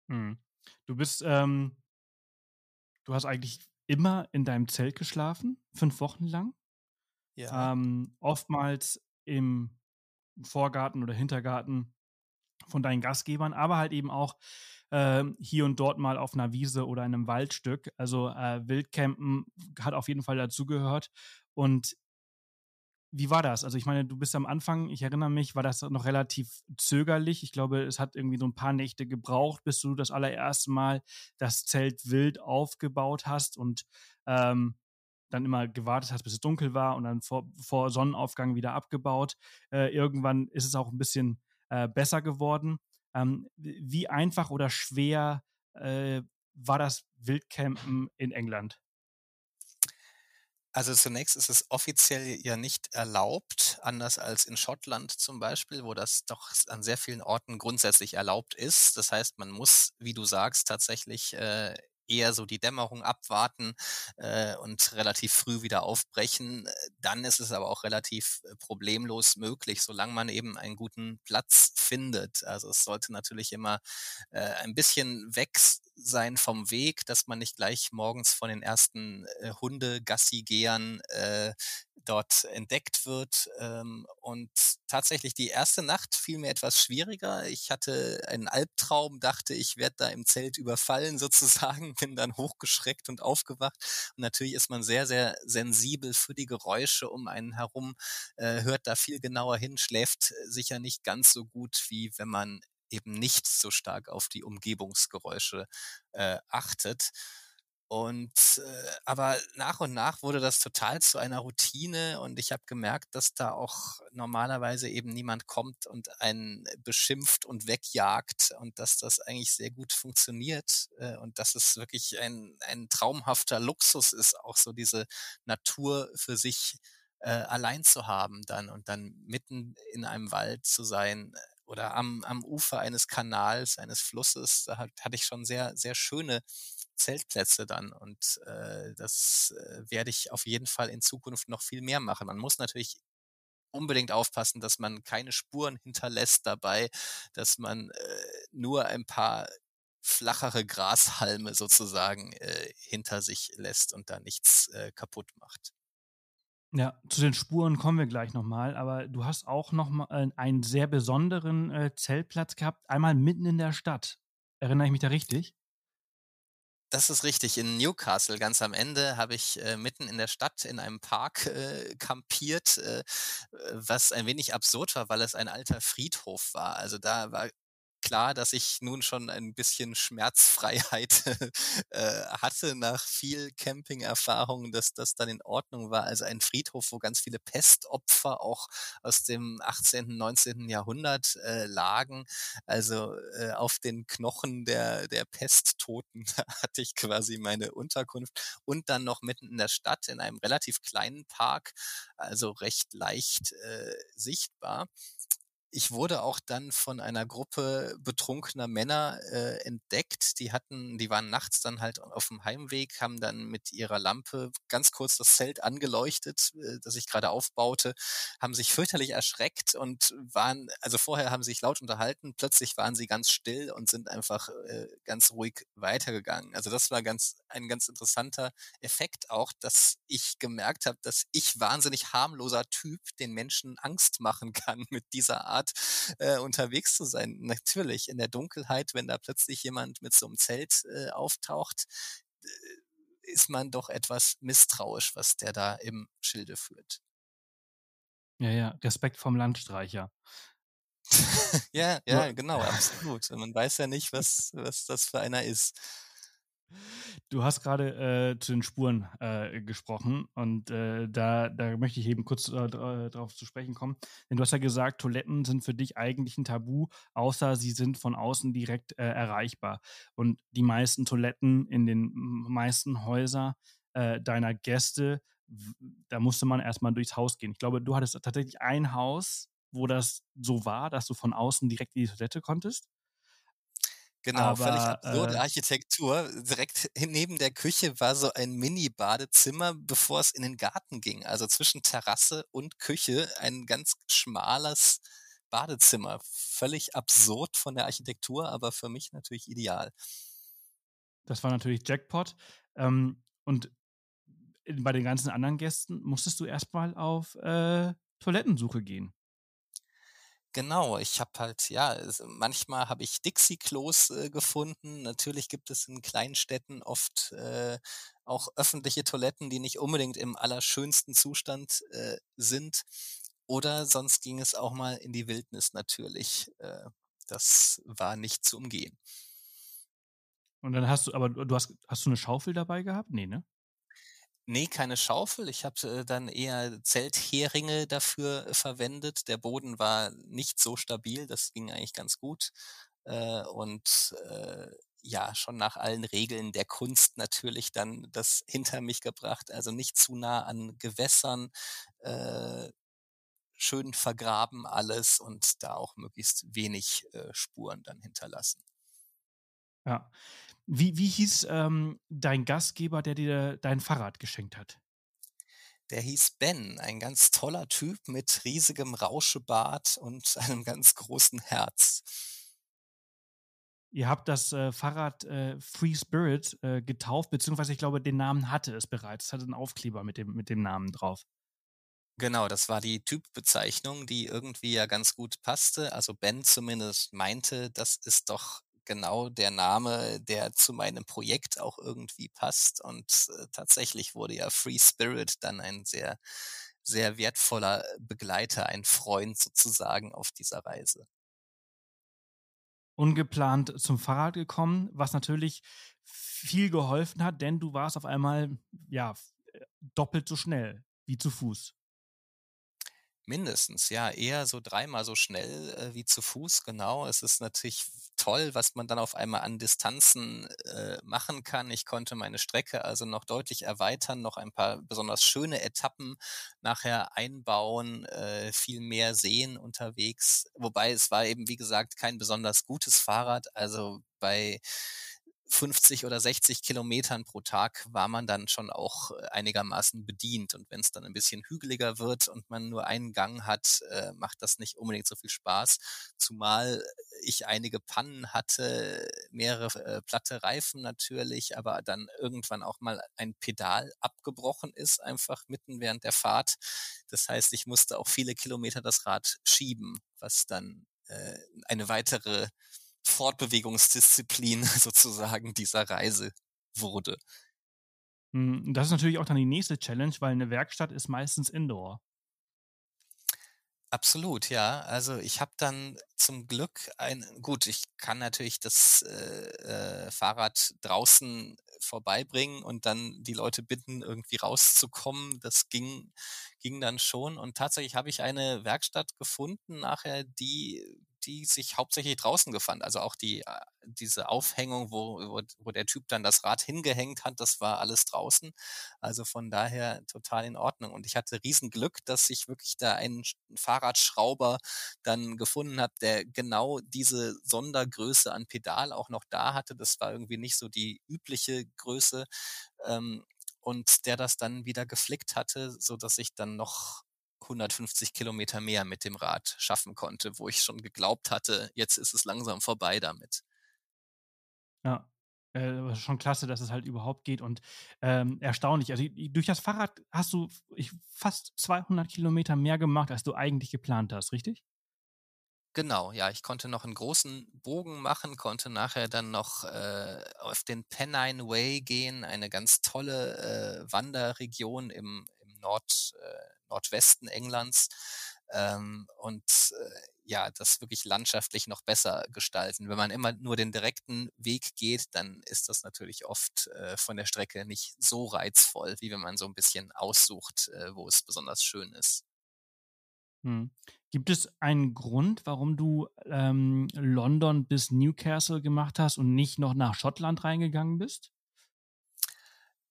Hm. Du bist, ähm, du hast eigentlich immer in deinem Zelt geschlafen, fünf Wochen lang. Ja. Ähm, oftmals im Vorgarten oder Hintergarten von deinen Gastgebern, aber halt eben auch äh, hier und dort mal auf einer Wiese oder in einem Waldstück. Also äh, Wildcampen hat auf jeden Fall dazugehört. Und wie war das? Also ich meine, du bist am Anfang, ich erinnere mich, war das noch relativ zögerlich. Ich glaube, es hat irgendwie so ein paar Nächte gebraucht, bis du das allererste Mal das Zelt wild aufgebaut hast und ähm, dann immer gewartet hast, bis es dunkel war und dann vor, vor Sonnenaufgang wieder abgebaut. Äh, irgendwann ist es auch ein bisschen äh, besser geworden. Ähm, wie einfach oder schwer äh, war das Wildcampen in England? Also zunächst ist es offiziell ja nicht erlaubt, anders als in Schottland zum Beispiel, wo das doch an sehr vielen Orten grundsätzlich erlaubt ist. Das heißt, man muss, wie du sagst, tatsächlich äh, eher so die Dämmerung abwarten äh, und relativ früh wieder aufbrechen. Dann ist es aber auch relativ äh, problemlos möglich, solange man eben einen guten Platz findet. Also es sollte natürlich immer äh, ein bisschen weg sein vom Weg, dass man nicht gleich morgens von den ersten äh, Hunde-Gassi-Gehern äh, dort entdeckt wird. Ähm, und tatsächlich die erste Nacht fiel mir etwas schwieriger. Ich hatte einen Albtraum, dachte, ich werde da im Zelt überfallen sozusagen, bin dann hochgeschreckt und aufgewacht. Und natürlich ist man sehr, sehr sensibel für die Geräusche um einen herum, äh, hört da viel genauer hin, schläft sicher nicht ganz so gut, wie wenn man eben nicht so stark auf die Umgebungsgeräusche äh, achtet. Und äh, aber nach und nach wurde das total zu einer Routine und ich habe gemerkt, dass da auch normalerweise eben niemand kommt und einen beschimpft und wegjagt und dass das eigentlich sehr gut funktioniert äh, und dass es wirklich ein, ein traumhafter Luxus ist, auch so diese Natur für sich äh, allein zu haben dann und dann mitten in einem Wald zu sein oder am, am Ufer eines Kanals, eines Flusses. Da hat, hatte ich schon sehr, sehr schöne Zeltplätze dann und äh, das äh, werde ich auf jeden Fall in Zukunft noch viel mehr machen. Man muss natürlich unbedingt aufpassen, dass man keine Spuren hinterlässt dabei, dass man äh, nur ein paar flachere Grashalme sozusagen äh, hinter sich lässt und da nichts äh, kaputt macht. Ja, zu den Spuren kommen wir gleich nochmal, aber du hast auch noch äh, einen sehr besonderen äh, Zeltplatz gehabt, einmal mitten in der Stadt. Erinnere ich mich da richtig? Das ist richtig. In Newcastle ganz am Ende habe ich äh, mitten in der Stadt in einem Park äh, kampiert, äh, was ein wenig absurd war, weil es ein alter Friedhof war. Also da war klar, dass ich nun schon ein bisschen Schmerzfreiheit äh, hatte nach viel Camping-Erfahrung, dass das dann in Ordnung war. Also ein Friedhof, wo ganz viele Pestopfer auch aus dem 18., 19. Jahrhundert äh, lagen. Also äh, auf den Knochen der, der Pesttoten hatte ich quasi meine Unterkunft und dann noch mitten in der Stadt in einem relativ kleinen Park, also recht leicht äh, sichtbar ich wurde auch dann von einer Gruppe betrunkener Männer äh, entdeckt. Die hatten, die waren nachts dann halt auf dem Heimweg, haben dann mit ihrer Lampe ganz kurz das Zelt angeleuchtet, äh, das ich gerade aufbaute, haben sich fürchterlich erschreckt und waren, also vorher haben sie sich laut unterhalten, plötzlich waren sie ganz still und sind einfach äh, ganz ruhig weitergegangen. Also das war ganz ein ganz interessanter Effekt auch, dass ich gemerkt habe, dass ich wahnsinnig harmloser Typ den Menschen Angst machen kann mit dieser Art Art äh, unterwegs zu sein. Natürlich in der Dunkelheit, wenn da plötzlich jemand mit so einem Zelt äh, auftaucht, äh, ist man doch etwas misstrauisch, was der da im Schilde führt. Ja, ja, Respekt vom Landstreicher. ja, ja, genau, absolut. Man weiß ja nicht, was, was das für einer ist. Du hast gerade äh, zu den Spuren äh, gesprochen und äh, da, da möchte ich eben kurz äh, darauf zu sprechen kommen. Denn du hast ja gesagt, Toiletten sind für dich eigentlich ein Tabu, außer sie sind von außen direkt äh, erreichbar. Und die meisten Toiletten in den meisten Häusern äh, deiner Gäste, da musste man erstmal durchs Haus gehen. Ich glaube, du hattest tatsächlich ein Haus, wo das so war, dass du von außen direkt in die Toilette konntest. Genau, Aber, völlig absurde äh, Architektur. Direkt neben der Küche war so ein Mini-Badezimmer, bevor es in den Garten ging. Also zwischen Terrasse und Küche ein ganz schmales Badezimmer. Völlig absurd von der Architektur, aber für mich natürlich ideal. Das war natürlich Jackpot. Ähm, und bei den ganzen anderen Gästen musstest du erstmal auf äh, Toilettensuche gehen. Genau, ich habe halt, ja, manchmal habe ich Dixie-Klos äh, gefunden. Natürlich gibt es in Kleinstädten oft äh, auch öffentliche Toiletten, die nicht unbedingt im allerschönsten Zustand äh, sind. Oder sonst ging es auch mal in die Wildnis natürlich. Äh, das war nicht zu umgehen. Und dann hast du, aber du hast, hast du eine Schaufel dabei gehabt? Nee, ne? Nee, keine Schaufel. Ich habe äh, dann eher Zeltheringe dafür äh, verwendet. Der Boden war nicht so stabil, das ging eigentlich ganz gut. Äh, und äh, ja, schon nach allen Regeln der Kunst natürlich dann das hinter mich gebracht. Also nicht zu nah an Gewässern, äh, schön vergraben alles und da auch möglichst wenig äh, Spuren dann hinterlassen. Ja. Wie, wie hieß ähm, dein Gastgeber, der dir dein Fahrrad geschenkt hat? Der hieß Ben, ein ganz toller Typ mit riesigem Rauschebart und einem ganz großen Herz. Ihr habt das äh, Fahrrad äh, Free Spirit äh, getauft, beziehungsweise ich glaube, den Namen hatte es bereits. Es hatte einen Aufkleber mit dem, mit dem Namen drauf. Genau, das war die Typbezeichnung, die irgendwie ja ganz gut passte. Also Ben zumindest meinte, das ist doch genau der Name, der zu meinem Projekt auch irgendwie passt. Und äh, tatsächlich wurde ja Free Spirit dann ein sehr, sehr wertvoller Begleiter, ein Freund sozusagen auf dieser Reise. Ungeplant zum Fahrrad gekommen, was natürlich viel geholfen hat, denn du warst auf einmal ja doppelt so schnell wie zu Fuß. Mindestens, ja, eher so dreimal so schnell äh, wie zu Fuß, genau. Es ist natürlich toll, was man dann auf einmal an Distanzen äh, machen kann. Ich konnte meine Strecke also noch deutlich erweitern, noch ein paar besonders schöne Etappen nachher einbauen, äh, viel mehr sehen unterwegs. Wobei es war eben, wie gesagt, kein besonders gutes Fahrrad. Also bei 50 oder 60 Kilometern pro Tag war man dann schon auch äh, einigermaßen bedient. Und wenn es dann ein bisschen hügeliger wird und man nur einen Gang hat, äh, macht das nicht unbedingt so viel Spaß. Zumal ich einige Pannen hatte, mehrere äh, platte Reifen natürlich, aber dann irgendwann auch mal ein Pedal abgebrochen ist, einfach mitten während der Fahrt. Das heißt, ich musste auch viele Kilometer das Rad schieben, was dann äh, eine weitere Fortbewegungsdisziplin sozusagen dieser Reise wurde. Hm, das ist natürlich auch dann die nächste Challenge, weil eine Werkstatt ist meistens Indoor. Absolut, ja. Also ich habe dann zum Glück ein, gut, ich kann natürlich das äh, äh, Fahrrad draußen vorbeibringen und dann die Leute bitten, irgendwie rauszukommen. Das ging, ging dann schon. Und tatsächlich habe ich eine Werkstatt gefunden nachher, die die sich hauptsächlich draußen gefand. Also auch die, äh, diese Aufhängung, wo, wo, der Typ dann das Rad hingehängt hat, das war alles draußen. Also von daher total in Ordnung. Und ich hatte riesen Glück, dass ich wirklich da einen Fahrradschrauber dann gefunden habe, der genau diese Sondergröße an Pedal auch noch da hatte. Das war irgendwie nicht so die übliche Größe. Ähm, und der das dann wieder geflickt hatte, so dass ich dann noch 150 Kilometer mehr mit dem Rad schaffen konnte, wo ich schon geglaubt hatte, jetzt ist es langsam vorbei damit. Ja, äh, schon klasse, dass es halt überhaupt geht und ähm, erstaunlich. Also durch das Fahrrad hast du fast 200 Kilometer mehr gemacht, als du eigentlich geplant hast, richtig? Genau, ja, ich konnte noch einen großen Bogen machen, konnte nachher dann noch äh, auf den Pennine Way gehen, eine ganz tolle äh, Wanderregion im, im Nord, äh, Nordwesten Englands ähm, und äh, ja, das wirklich landschaftlich noch besser gestalten. Wenn man immer nur den direkten Weg geht, dann ist das natürlich oft äh, von der Strecke nicht so reizvoll, wie wenn man so ein bisschen aussucht, äh, wo es besonders schön ist. Hm. Gibt es einen Grund, warum du ähm, London bis Newcastle gemacht hast und nicht noch nach Schottland reingegangen bist?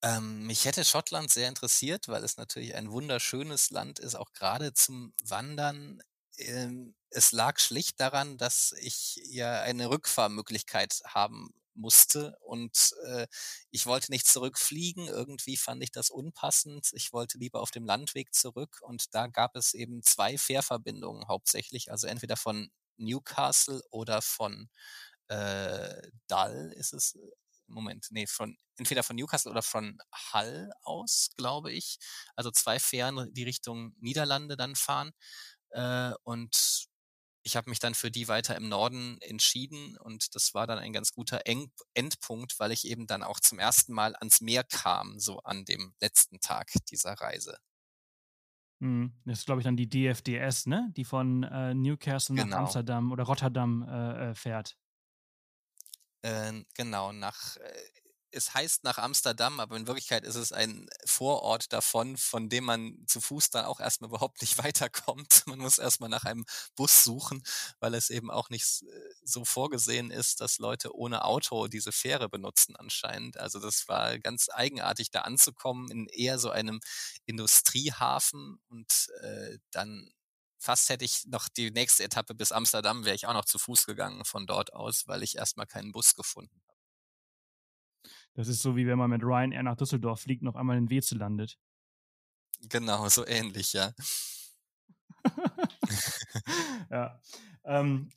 Ähm, mich hätte Schottland sehr interessiert, weil es natürlich ein wunderschönes Land ist, auch gerade zum Wandern. Ähm, es lag schlicht daran, dass ich ja eine Rückfahrmöglichkeit haben musste und äh, ich wollte nicht zurückfliegen. Irgendwie fand ich das unpassend. Ich wollte lieber auf dem Landweg zurück und da gab es eben zwei Fährverbindungen hauptsächlich, also entweder von Newcastle oder von äh, Dull ist es Moment, nee, von entweder von Newcastle oder von Hull aus, glaube ich. Also zwei Fähren, die Richtung Niederlande dann fahren. Äh, und ich habe mich dann für die weiter im Norden entschieden und das war dann ein ganz guter Endpunkt, weil ich eben dann auch zum ersten Mal ans Meer kam, so an dem letzten Tag dieser Reise. Hm, das ist, glaube ich, dann die DFDS, ne? Die von äh, Newcastle nach genau. Amsterdam oder Rotterdam äh, äh fährt. Äh, genau, nach, äh, es heißt nach Amsterdam, aber in Wirklichkeit ist es ein Vorort davon, von dem man zu Fuß dann auch erstmal überhaupt nicht weiterkommt. Man muss erstmal nach einem Bus suchen, weil es eben auch nicht äh, so vorgesehen ist, dass Leute ohne Auto diese Fähre benutzen anscheinend. Also das war ganz eigenartig, da anzukommen in eher so einem Industriehafen und äh, dann fast hätte ich noch die nächste Etappe bis Amsterdam, wäre ich auch noch zu Fuß gegangen von dort aus, weil ich erstmal keinen Bus gefunden habe. Das ist so, wie wenn man mit Ryanair nach Düsseldorf fliegt und auf einmal in Weze landet. Genau, so ähnlich, ja. ja. Ähm,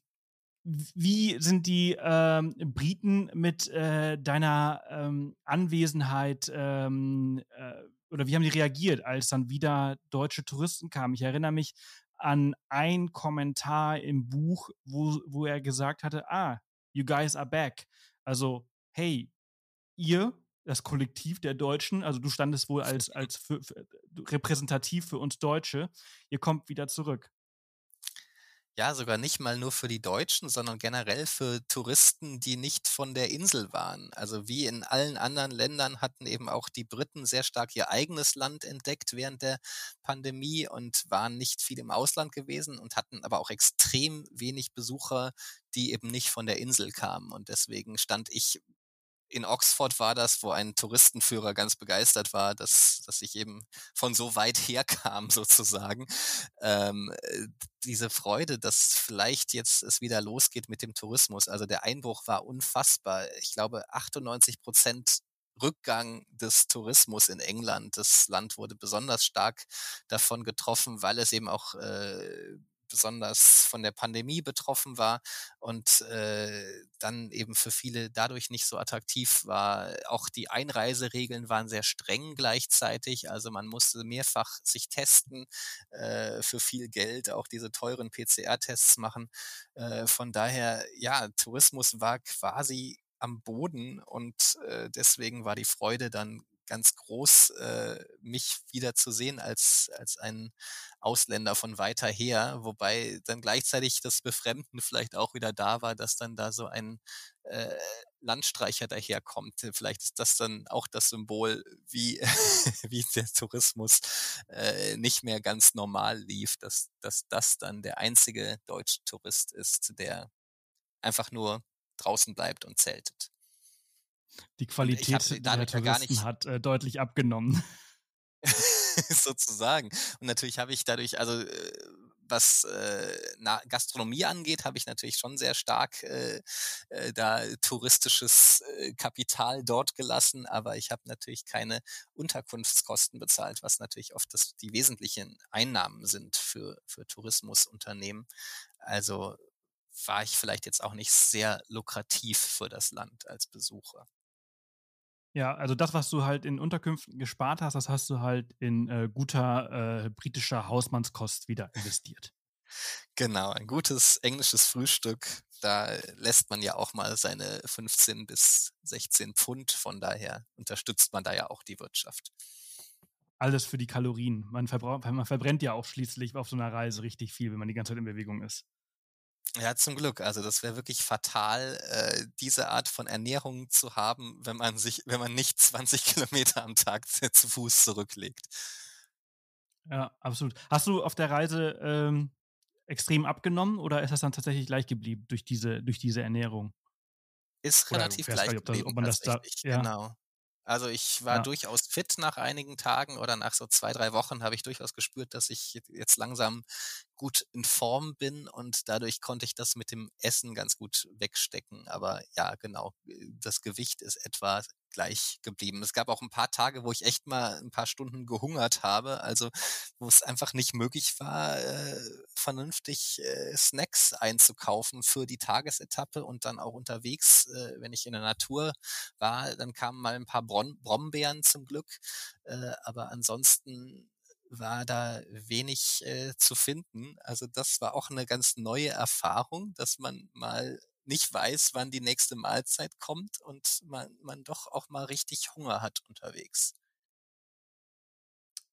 wie sind die ähm, Briten mit äh, deiner ähm, Anwesenheit ähm, äh, oder wie haben die reagiert, als dann wieder deutsche Touristen kamen? Ich erinnere mich an ein Kommentar im Buch, wo, wo er gesagt hatte, ah, you guys are back. Also, hey, ihr, das Kollektiv der Deutschen, also du standest wohl als, als für, für, repräsentativ für uns Deutsche, ihr kommt wieder zurück ja, sogar nicht mal nur für die Deutschen, sondern generell für Touristen, die nicht von der Insel waren. Also wie in allen anderen Ländern hatten eben auch die Briten sehr stark ihr eigenes Land entdeckt während der Pandemie und waren nicht viel im Ausland gewesen und hatten aber auch extrem wenig Besucher, die eben nicht von der Insel kamen. Und deswegen stand ich in Oxford war das, wo ein Touristenführer ganz begeistert war, dass, dass ich eben von so weit her kam, sozusagen. Ähm, äh, diese Freude, dass vielleicht jetzt es wieder losgeht mit dem Tourismus. Also der Einbruch war unfassbar. Ich glaube, 98 Prozent Rückgang des Tourismus in England. Das Land wurde besonders stark davon getroffen, weil es eben auch äh, besonders von der Pandemie betroffen war und äh, dann eben für viele dadurch nicht so attraktiv war. Auch die Einreiseregeln waren sehr streng gleichzeitig. Also man musste mehrfach sich testen äh, für viel Geld, auch diese teuren PCR-Tests machen. Äh, von daher, ja, Tourismus war quasi am Boden und äh, deswegen war die Freude dann ganz groß, äh, mich wieder zu sehen als, als ein Ausländer von weiter her, wobei dann gleichzeitig das Befremden vielleicht auch wieder da war, dass dann da so ein äh, Landstreicher daherkommt. Vielleicht ist das dann auch das Symbol, wie, wie der Tourismus äh, nicht mehr ganz normal lief, dass, dass das dann der einzige deutsche Tourist ist, der einfach nur draußen bleibt und zeltet. Die Qualität der Touristen hat äh, deutlich abgenommen. sozusagen. Und natürlich habe ich dadurch, also äh, was äh, na, Gastronomie angeht, habe ich natürlich schon sehr stark äh, äh, da touristisches äh, Kapital dort gelassen, aber ich habe natürlich keine Unterkunftskosten bezahlt, was natürlich oft das, die wesentlichen Einnahmen sind für, für Tourismusunternehmen. Also war ich vielleicht jetzt auch nicht sehr lukrativ für das Land als Besucher. Ja, also das, was du halt in Unterkünften gespart hast, das hast du halt in äh, guter äh, britischer Hausmannskost wieder investiert. Genau, ein gutes englisches Frühstück. Da lässt man ja auch mal seine 15 bis 16 Pfund. Von daher unterstützt man da ja auch die Wirtschaft. Alles für die Kalorien. Man, man verbrennt ja auch schließlich auf so einer Reise richtig viel, wenn man die ganze Zeit in Bewegung ist. Ja, zum Glück. Also das wäre wirklich fatal, äh, diese Art von Ernährung zu haben, wenn man sich, wenn man nicht 20 Kilometer am Tag zu Fuß zurücklegt. Ja, absolut. Hast du auf der Reise ähm, extrem abgenommen oder ist das dann tatsächlich gleich geblieben durch diese, durch diese Ernährung? Ist relativ gleich geblieben, ob, man das da, ja. genau. Also ich war ja. durchaus fit nach einigen Tagen oder nach so zwei, drei Wochen habe ich durchaus gespürt, dass ich jetzt langsam gut in Form bin und dadurch konnte ich das mit dem Essen ganz gut wegstecken. Aber ja, genau, das Gewicht ist etwa gleich geblieben. Es gab auch ein paar Tage, wo ich echt mal ein paar Stunden gehungert habe, also wo es einfach nicht möglich war, äh, vernünftig äh, Snacks einzukaufen für die Tagesetappe und dann auch unterwegs, äh, wenn ich in der Natur war, dann kamen mal ein paar Bron Brombeeren zum Glück, äh, aber ansonsten war da wenig äh, zu finden. Also das war auch eine ganz neue Erfahrung, dass man mal nicht weiß, wann die nächste Mahlzeit kommt und man, man doch auch mal richtig Hunger hat unterwegs.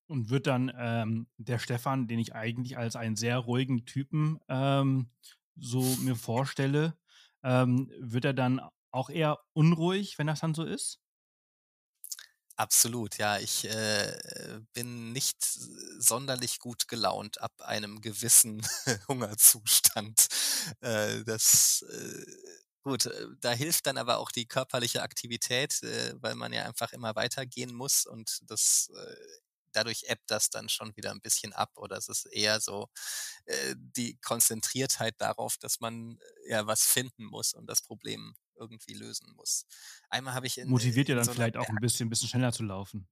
Und wird dann ähm, der Stefan, den ich eigentlich als einen sehr ruhigen Typen ähm, so mir vorstelle, ähm, wird er dann auch eher unruhig, wenn das dann so ist? Absolut, ja. Ich äh, bin nicht sonderlich gut gelaunt ab einem gewissen Hungerzustand. Äh, das äh, gut, äh, da hilft dann aber auch die körperliche Aktivität, äh, weil man ja einfach immer weitergehen muss und das äh, dadurch ebbt das dann schon wieder ein bisschen ab oder es ist eher so äh, die Konzentriertheit darauf, dass man äh, ja was finden muss und das Problem irgendwie lösen muss. Einmal habe ich in, motiviert ja dann so vielleicht auch ein bisschen, ein bisschen schneller zu laufen.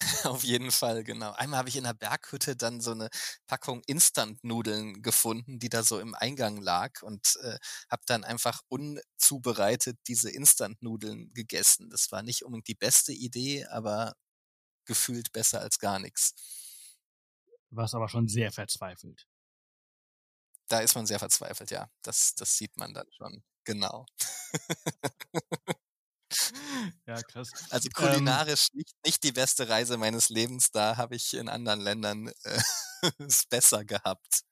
Auf jeden Fall, genau. Einmal habe ich in der Berghütte dann so eine Packung Instant-Nudeln gefunden, die da so im Eingang lag und äh, habe dann einfach unzubereitet diese Instant-Nudeln gegessen. Das war nicht unbedingt die beste Idee, aber gefühlt besser als gar nichts. Was aber schon sehr verzweifelt. Da ist man sehr verzweifelt, ja. Das, das sieht man dann schon. Genau. ja, krass. Also ähm kulinarisch ähm, nicht, nicht die beste Reise meines Lebens. Da habe ich in anderen Ländern äh, es besser gehabt.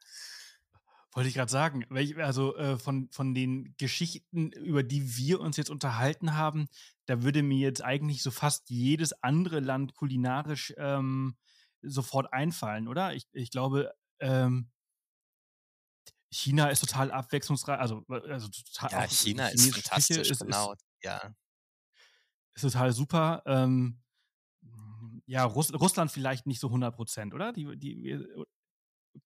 Wollte ich gerade sagen, also äh, von, von den Geschichten, über die wir uns jetzt unterhalten haben, da würde mir jetzt eigentlich so fast jedes andere Land kulinarisch ähm, sofort einfallen, oder? Ich, ich glaube, ähm, China ist total abwechslungsreich, also, also total. Ja, China ist fantastisch, ist, genau, ist, ja. ist total super. Ähm, ja, Russ Russland vielleicht nicht so 100 Prozent, oder? Die, die,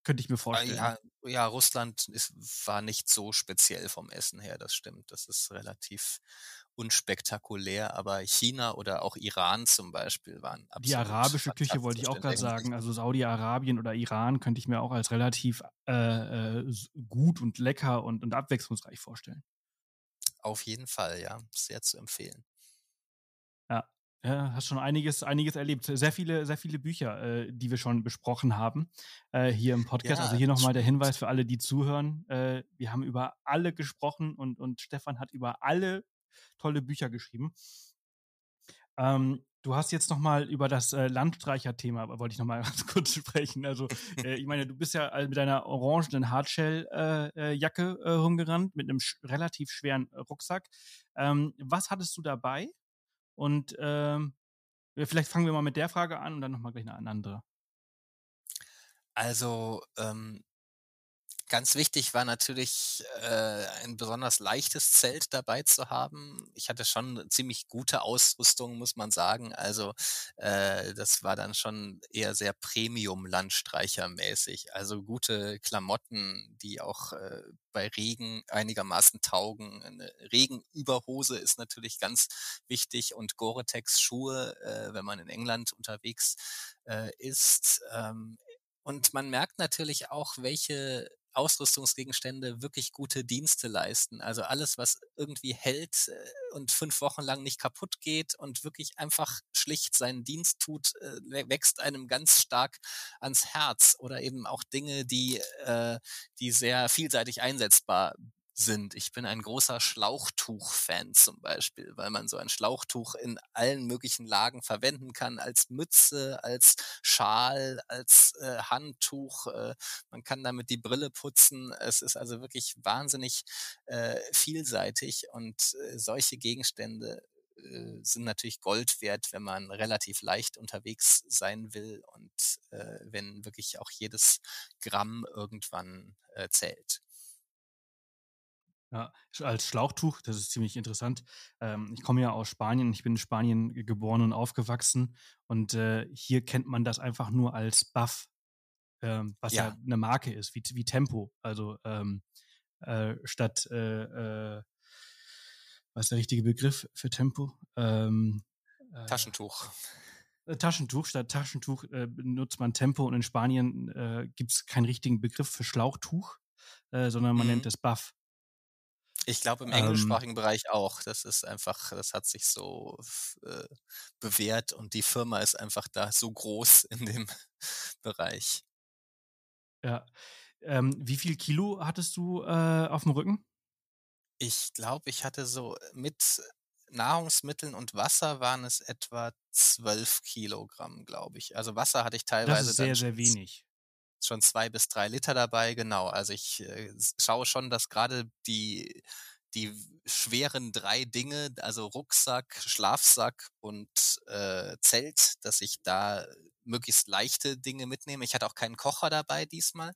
könnte ich mir vorstellen. Ja, ja Russland ist, war nicht so speziell vom Essen her, das stimmt. Das ist relativ unspektakulär, aber China oder auch Iran zum Beispiel waren absolut Die arabische Küche wollte ich auch gerade sagen, also Saudi-Arabien oder Iran könnte ich mir auch als relativ äh, äh, gut und lecker und, und abwechslungsreich vorstellen. Auf jeden Fall, ja, sehr zu empfehlen. Ja, ja, hast schon einiges, einiges erlebt. Sehr viele, sehr viele Bücher, äh, die wir schon besprochen haben äh, hier im Podcast. Ja, also hier nochmal der Hinweis für alle, die zuhören. Äh, wir haben über alle gesprochen und, und Stefan hat über alle tolle Bücher geschrieben. Ähm, du hast jetzt nochmal über das äh, Landstreicher-Thema, wollte ich nochmal ganz kurz sprechen. Also, äh, ich meine, du bist ja mit deiner orangenen Hardshell-Jacke äh, äh, rumgerannt, mit einem sch relativ schweren Rucksack. Ähm, was hattest du dabei? Und ähm, vielleicht fangen wir mal mit der Frage an und dann nochmal gleich eine andere. Also, ähm, Ganz wichtig war natürlich, äh, ein besonders leichtes Zelt dabei zu haben. Ich hatte schon ziemlich gute Ausrüstung, muss man sagen. Also äh, das war dann schon eher sehr Premium-Landstreichermäßig. Also gute Klamotten, die auch äh, bei Regen einigermaßen taugen. Eine Regenüberhose ist natürlich ganz wichtig und Gore-Tex-Schuhe, äh, wenn man in England unterwegs äh, ist. Ähm, und man merkt natürlich auch, welche Ausrüstungsgegenstände wirklich gute Dienste leisten. Also alles, was irgendwie hält äh, und fünf Wochen lang nicht kaputt geht und wirklich einfach schlicht seinen Dienst tut, äh, wächst einem ganz stark ans Herz. Oder eben auch Dinge, die, äh, die sehr vielseitig einsetzbar sind. Ich bin ein großer Schlauchtuch-Fan zum Beispiel, weil man so ein Schlauchtuch in allen möglichen Lagen verwenden kann, als Mütze, als Schal, als äh, Handtuch. Äh, man kann damit die Brille putzen. Es ist also wirklich wahnsinnig äh, vielseitig und äh, solche Gegenstände äh, sind natürlich Gold wert, wenn man relativ leicht unterwegs sein will und äh, wenn wirklich auch jedes Gramm irgendwann äh, zählt. Ja, als Schlauchtuch, das ist ziemlich interessant. Ähm, ich komme ja aus Spanien, ich bin in Spanien geboren und aufgewachsen und äh, hier kennt man das einfach nur als Buff, ähm, was ja. ja. eine Marke ist, wie, wie Tempo. Also ähm, äh, statt, äh, äh was ist der richtige Begriff für Tempo? Ähm, äh, Taschentuch. Äh, Taschentuch, statt Taschentuch benutzt man Tempo und in Spanien gibt es keinen richtigen Begriff für Schlauchtuch, sondern man mhm. nennt es Buff. Ich glaube im ähm. englischsprachigen ähm, Bereich auch. Das ist einfach, das hat sich so äh, bewährt und die Firma ist einfach da so groß in dem Bereich. Ja. Ähm, wie viel Kilo hattest du äh, auf dem Rücken? Ich glaube, ich hatte so mit Nahrungsmitteln und Wasser waren es etwa 12 Kilogramm, glaube ich. Also Wasser hatte ich teilweise. Das ist sehr, sehr wenig schon zwei bis drei Liter dabei, genau. Also ich äh, schaue schon, dass gerade die, die schweren drei Dinge, also Rucksack, Schlafsack und äh, Zelt, dass ich da möglichst leichte Dinge mitnehme. Ich hatte auch keinen Kocher dabei diesmal,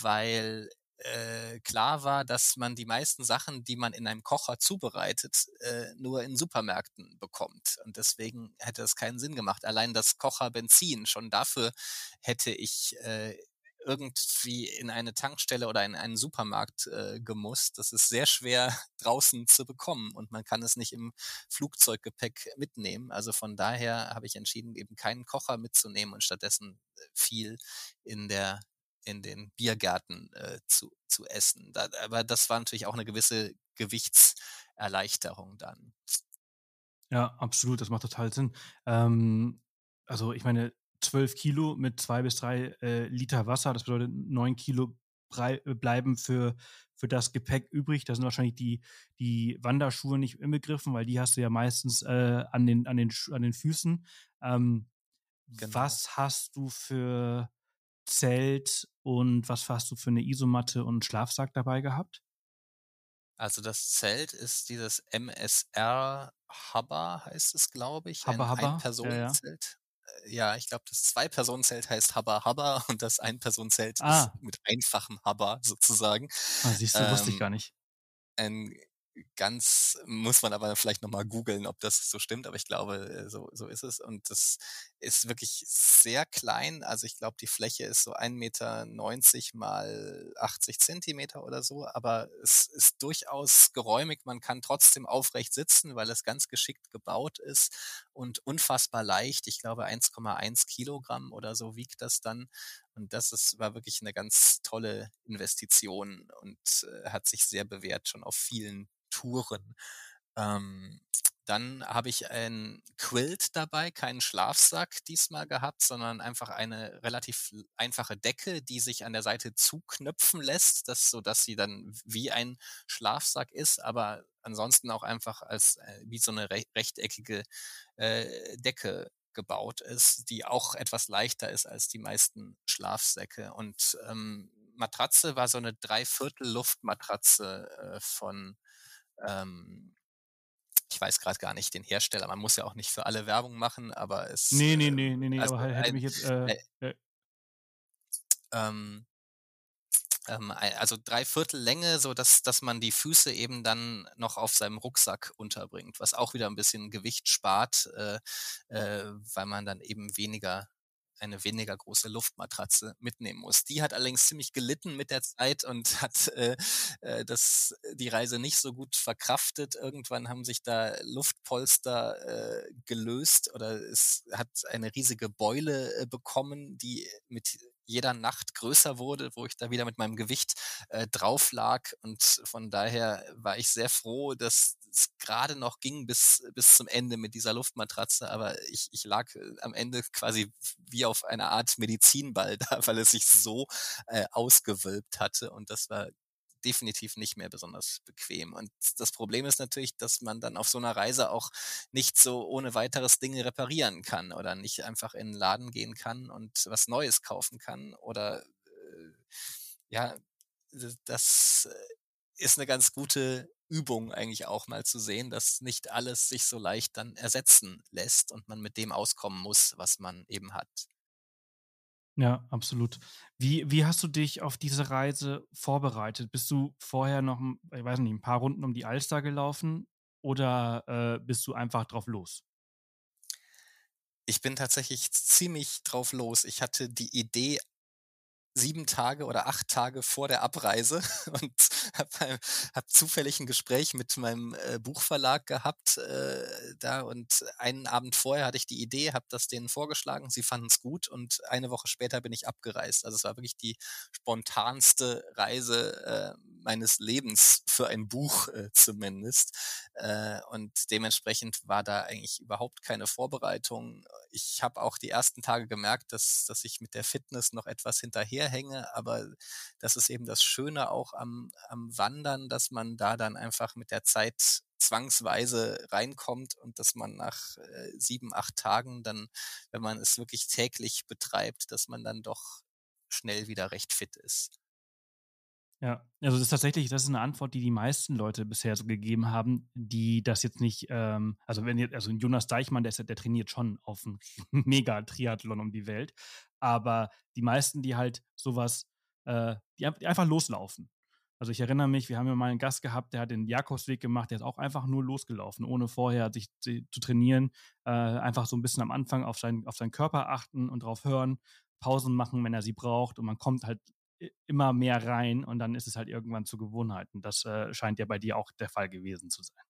weil äh, klar war, dass man die meisten Sachen, die man in einem Kocher zubereitet, äh, nur in Supermärkten bekommt. Und deswegen hätte es keinen Sinn gemacht. Allein das Kocherbenzin, schon dafür hätte ich äh, irgendwie in eine Tankstelle oder in einen Supermarkt äh, gemusst. Das ist sehr schwer draußen zu bekommen und man kann es nicht im Flugzeuggepäck mitnehmen. Also von daher habe ich entschieden, eben keinen Kocher mitzunehmen und stattdessen äh, viel in der in den Biergärten äh, zu, zu essen. Da, aber das war natürlich auch eine gewisse Gewichtserleichterung dann. Ja, absolut, das macht total Sinn. Ähm, also ich meine, 12 Kilo mit zwei bis drei äh, Liter Wasser. Das bedeutet, neun Kilo äh, bleiben für, für das Gepäck übrig. Da sind wahrscheinlich die, die Wanderschuhe nicht inbegriffen, weil die hast du ja meistens äh, an, den, an, den, an den Füßen. Ähm, genau. Was hast du für Zelt und was hast du für eine Isomatte und Schlafsack dabei gehabt? Also das Zelt ist dieses MSR Hubba, heißt es, glaube ich. Hubba, ein, Hubba. ein Personenzelt. Ja, ich glaube, das Zwei-Personen-Zelt heißt Habba Habba und das Ein-Personen-Zelt ah. ist mit einfachem Habba sozusagen. Ah, siehst du, ähm, wusste ich ähm, gar nicht. Ein ganz, muss man aber vielleicht nochmal googeln, ob das so stimmt, aber ich glaube, äh, so, so ist es. Und das ist wirklich sehr klein. Also ich glaube, die Fläche ist so 1,90 Meter mal 80 Zentimeter oder so, aber es ist durchaus geräumig. Man kann trotzdem aufrecht sitzen, weil es ganz geschickt gebaut ist und unfassbar leicht. Ich glaube, 1,1 Kilogramm oder so wiegt das dann. Und das ist, war wirklich eine ganz tolle Investition und äh, hat sich sehr bewährt schon auf vielen Touren. Ähm, dann habe ich ein Quilt dabei, keinen Schlafsack diesmal gehabt, sondern einfach eine relativ einfache Decke, die sich an der Seite zuknöpfen lässt, das, so dass sie dann wie ein Schlafsack ist, aber ansonsten auch einfach als äh, wie so eine rechteckige äh, Decke gebaut ist, die auch etwas leichter ist als die meisten Schlafsäcke. Und ähm, Matratze war so eine Dreiviertel Luftmatratze äh, von ähm, ich weiß gerade gar nicht den Hersteller, man muss ja auch nicht für alle Werbung machen, aber es. Nee, nee, nee, nee, nee also aber hätte mich jetzt. Äh, äh, ähm, also drei Viertel Länge, so dass, dass man die Füße eben dann noch auf seinem Rucksack unterbringt, was auch wieder ein bisschen Gewicht spart, äh, äh, weil man dann eben weniger eine weniger große Luftmatratze mitnehmen muss. Die hat allerdings ziemlich gelitten mit der Zeit und hat äh, äh, das, die Reise nicht so gut verkraftet. Irgendwann haben sich da Luftpolster äh, gelöst oder es hat eine riesige Beule äh, bekommen, die mit jeder Nacht größer wurde, wo ich da wieder mit meinem Gewicht äh, drauf lag. Und von daher war ich sehr froh, dass es gerade noch ging bis, bis zum Ende mit dieser Luftmatratze. Aber ich, ich lag äh, am Ende quasi wie auf einer Art Medizinball da, weil es sich so äh, ausgewölbt hatte. Und das war definitiv nicht mehr besonders bequem. Und das Problem ist natürlich, dass man dann auf so einer Reise auch nicht so ohne weiteres Dinge reparieren kann oder nicht einfach in den Laden gehen kann und was Neues kaufen kann oder äh, ja, das äh, ist eine ganz gute Übung eigentlich auch mal zu sehen, dass nicht alles sich so leicht dann ersetzen lässt und man mit dem auskommen muss, was man eben hat. Ja, absolut. Wie wie hast du dich auf diese Reise vorbereitet? Bist du vorher noch ich weiß nicht, ein paar Runden um die Alster gelaufen oder, äh, bist du einfach drauf los? Ich bin tatsächlich ziemlich drauf los. Ich hatte die Idee sieben Tage oder acht Tage vor der Abreise und habe hab zufällig ein Gespräch mit meinem äh, Buchverlag gehabt äh, da und einen Abend vorher hatte ich die Idee, habe das denen vorgeschlagen, sie fanden es gut und eine Woche später bin ich abgereist. Also es war wirklich die spontanste Reise äh, meines Lebens für ein Buch äh, zumindest äh, und dementsprechend war da eigentlich überhaupt keine Vorbereitung. Ich habe auch die ersten Tage gemerkt, dass, dass ich mit der Fitness noch etwas hinterher hänge, aber das ist eben das Schöne auch am, am Wandern, dass man da dann einfach mit der Zeit zwangsweise reinkommt und dass man nach äh, sieben, acht Tagen dann, wenn man es wirklich täglich betreibt, dass man dann doch schnell wieder recht fit ist. Ja, also das ist tatsächlich, das ist eine Antwort, die die meisten Leute bisher so gegeben haben, die das jetzt nicht, ähm, also wenn jetzt, also Jonas Deichmann, der, ist, der trainiert schon auf einem Mega-Triathlon um die Welt, aber die meisten, die halt sowas, äh, die, die, einfach loslaufen. Also ich erinnere mich, wir haben ja mal einen Gast gehabt, der hat den Jakobsweg gemacht, der ist auch einfach nur losgelaufen, ohne vorher sich zu, trainieren, äh, einfach so ein bisschen am Anfang auf, sein, auf seinen Körper achten und drauf hören, Pausen machen, wenn er sie braucht und man kommt halt immer mehr rein und dann ist es halt irgendwann zu Gewohnheiten. Das äh, scheint ja bei dir auch der Fall gewesen zu sein.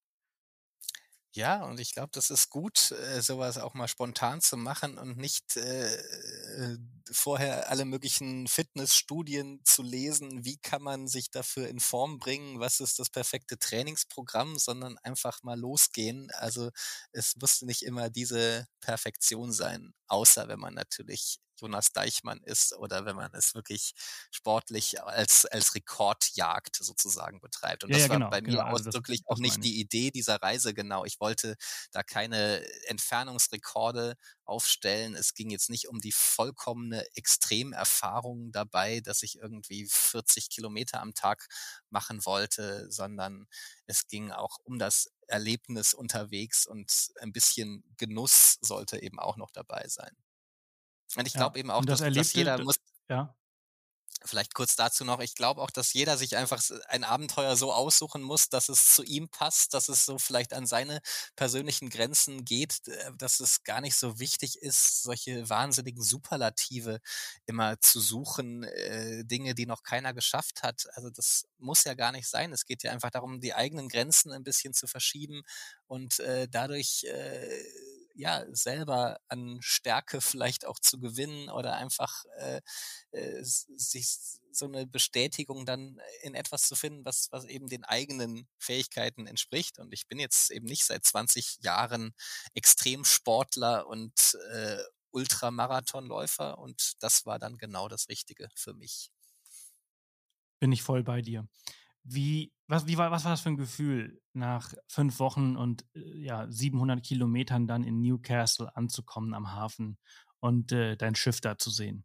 Ja, und ich glaube, das ist gut, äh, sowas auch mal spontan zu machen und nicht äh, vorher alle möglichen Fitnessstudien zu lesen, wie kann man sich dafür in Form bringen, was ist das perfekte Trainingsprogramm, sondern einfach mal losgehen. Also es muss nicht immer diese Perfektion sein, außer wenn man natürlich Jonas Deichmann ist oder wenn man es wirklich sportlich als, als Rekordjagd sozusagen betreibt. Und ja, das ja, war genau, bei mir genau, also ausdrücklich das, auch nicht die Idee dieser Reise genau. Ich wollte da keine Entfernungsrekorde aufstellen. Es ging jetzt nicht um die vollkommene Extremerfahrung dabei, dass ich irgendwie 40 Kilometer am Tag machen wollte, sondern es ging auch um das Erlebnis unterwegs und ein bisschen Genuss sollte eben auch noch dabei sein. Und ich glaube ja, eben auch, dass, dass, jeder muss. Ja. Vielleicht kurz dazu noch, ich glaube auch, dass jeder sich einfach ein Abenteuer so aussuchen muss, dass es zu ihm passt, dass es so vielleicht an seine persönlichen Grenzen geht, äh, dass es gar nicht so wichtig ist, solche wahnsinnigen Superlative immer zu suchen, äh, Dinge, die noch keiner geschafft hat. Also das muss ja gar nicht sein. Es geht ja einfach darum, die eigenen Grenzen ein bisschen zu verschieben und äh, dadurch äh, ja selber an Stärke vielleicht auch zu gewinnen oder einfach äh, äh, sich so eine Bestätigung dann in etwas zu finden, was, was eben den eigenen Fähigkeiten entspricht. Und ich bin jetzt eben nicht seit 20 Jahren Extremsportler und äh, Ultramarathonläufer und das war dann genau das Richtige für mich. Bin ich voll bei dir. Wie, was, wie war, was war das für ein Gefühl, nach fünf Wochen und äh, ja, 700 Kilometern dann in Newcastle anzukommen am Hafen und äh, dein Schiff da zu sehen?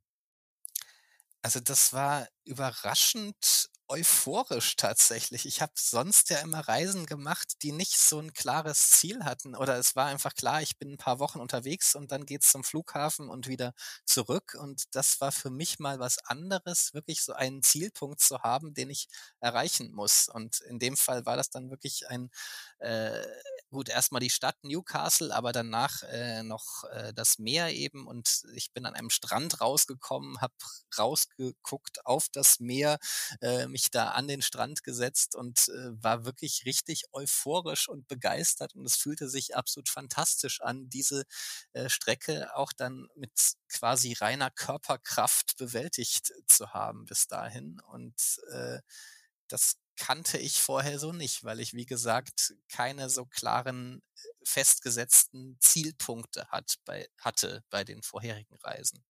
Also das war überraschend euphorisch tatsächlich. Ich habe sonst ja immer Reisen gemacht, die nicht so ein klares Ziel hatten. Oder es war einfach klar, ich bin ein paar Wochen unterwegs und dann geht's zum Flughafen und wieder zurück. Und das war für mich mal was anderes, wirklich so einen Zielpunkt zu haben, den ich erreichen muss. Und in dem Fall war das dann wirklich ein äh, gut, erstmal die Stadt Newcastle, aber danach äh, noch äh, das Meer eben. Und ich bin an einem Strand rausgekommen, habe rausgeguckt auf das Meer, äh, mich da an den Strand gesetzt und äh, war wirklich richtig euphorisch und begeistert. Und es fühlte sich absolut fantastisch an, diese äh, Strecke auch dann mit quasi reiner Körperkraft bewältigt zu haben bis dahin. Und äh, das kannte ich vorher so nicht, weil ich, wie gesagt, keine so klaren, äh, festgesetzten Zielpunkte hat bei, hatte bei den vorherigen Reisen.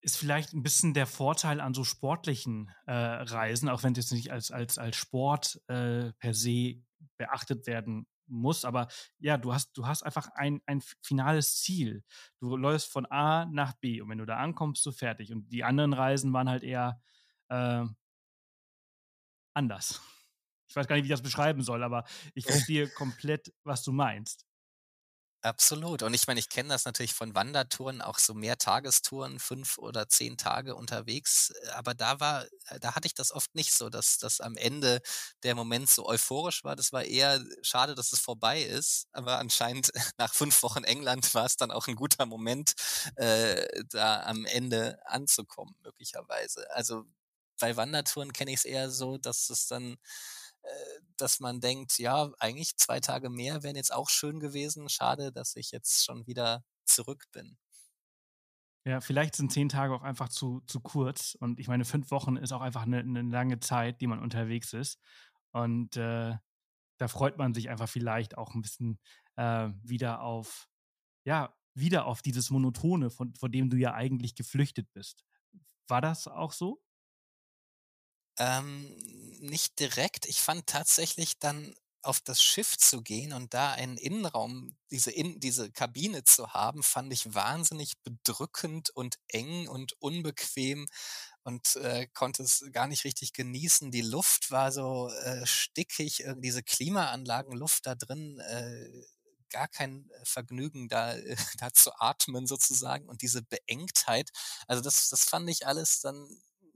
Ist vielleicht ein bisschen der Vorteil an so sportlichen äh, Reisen, auch wenn jetzt nicht als, als, als Sport äh, per se beachtet werden muss, aber ja, du hast, du hast einfach ein, ein finales Ziel. Du läufst von A nach B und wenn du da ankommst, so fertig. Und die anderen Reisen waren halt eher, äh, anders. Ich weiß gar nicht, wie ich das beschreiben soll, aber ich verstehe komplett, was du meinst. Absolut. Und ich meine, ich kenne das natürlich von Wandertouren, auch so mehr Tagestouren, fünf oder zehn Tage unterwegs. Aber da war, da hatte ich das oft nicht so, dass, dass am Ende der Moment so euphorisch war. Das war eher schade, dass es vorbei ist. Aber anscheinend nach fünf Wochen England war es dann auch ein guter Moment, äh, da am Ende anzukommen, möglicherweise. Also bei Wandertouren kenne ich es eher so, dass es dann, äh, dass man denkt, ja, eigentlich zwei Tage mehr wären jetzt auch schön gewesen. Schade, dass ich jetzt schon wieder zurück bin. Ja, vielleicht sind zehn Tage auch einfach zu, zu kurz. Und ich meine, fünf Wochen ist auch einfach eine, eine lange Zeit, die man unterwegs ist. Und äh, da freut man sich einfach vielleicht auch ein bisschen äh, wieder auf, ja, wieder auf dieses Monotone, von, von dem du ja eigentlich geflüchtet bist. War das auch so? Ähm, nicht direkt. Ich fand tatsächlich dann auf das Schiff zu gehen und da einen Innenraum, diese, in, diese Kabine zu haben, fand ich wahnsinnig bedrückend und eng und unbequem und äh, konnte es gar nicht richtig genießen. Die Luft war so äh, stickig, diese Klimaanlagenluft da drin, äh, gar kein Vergnügen, da, äh, da zu atmen sozusagen und diese Beengtheit. Also das, das fand ich alles dann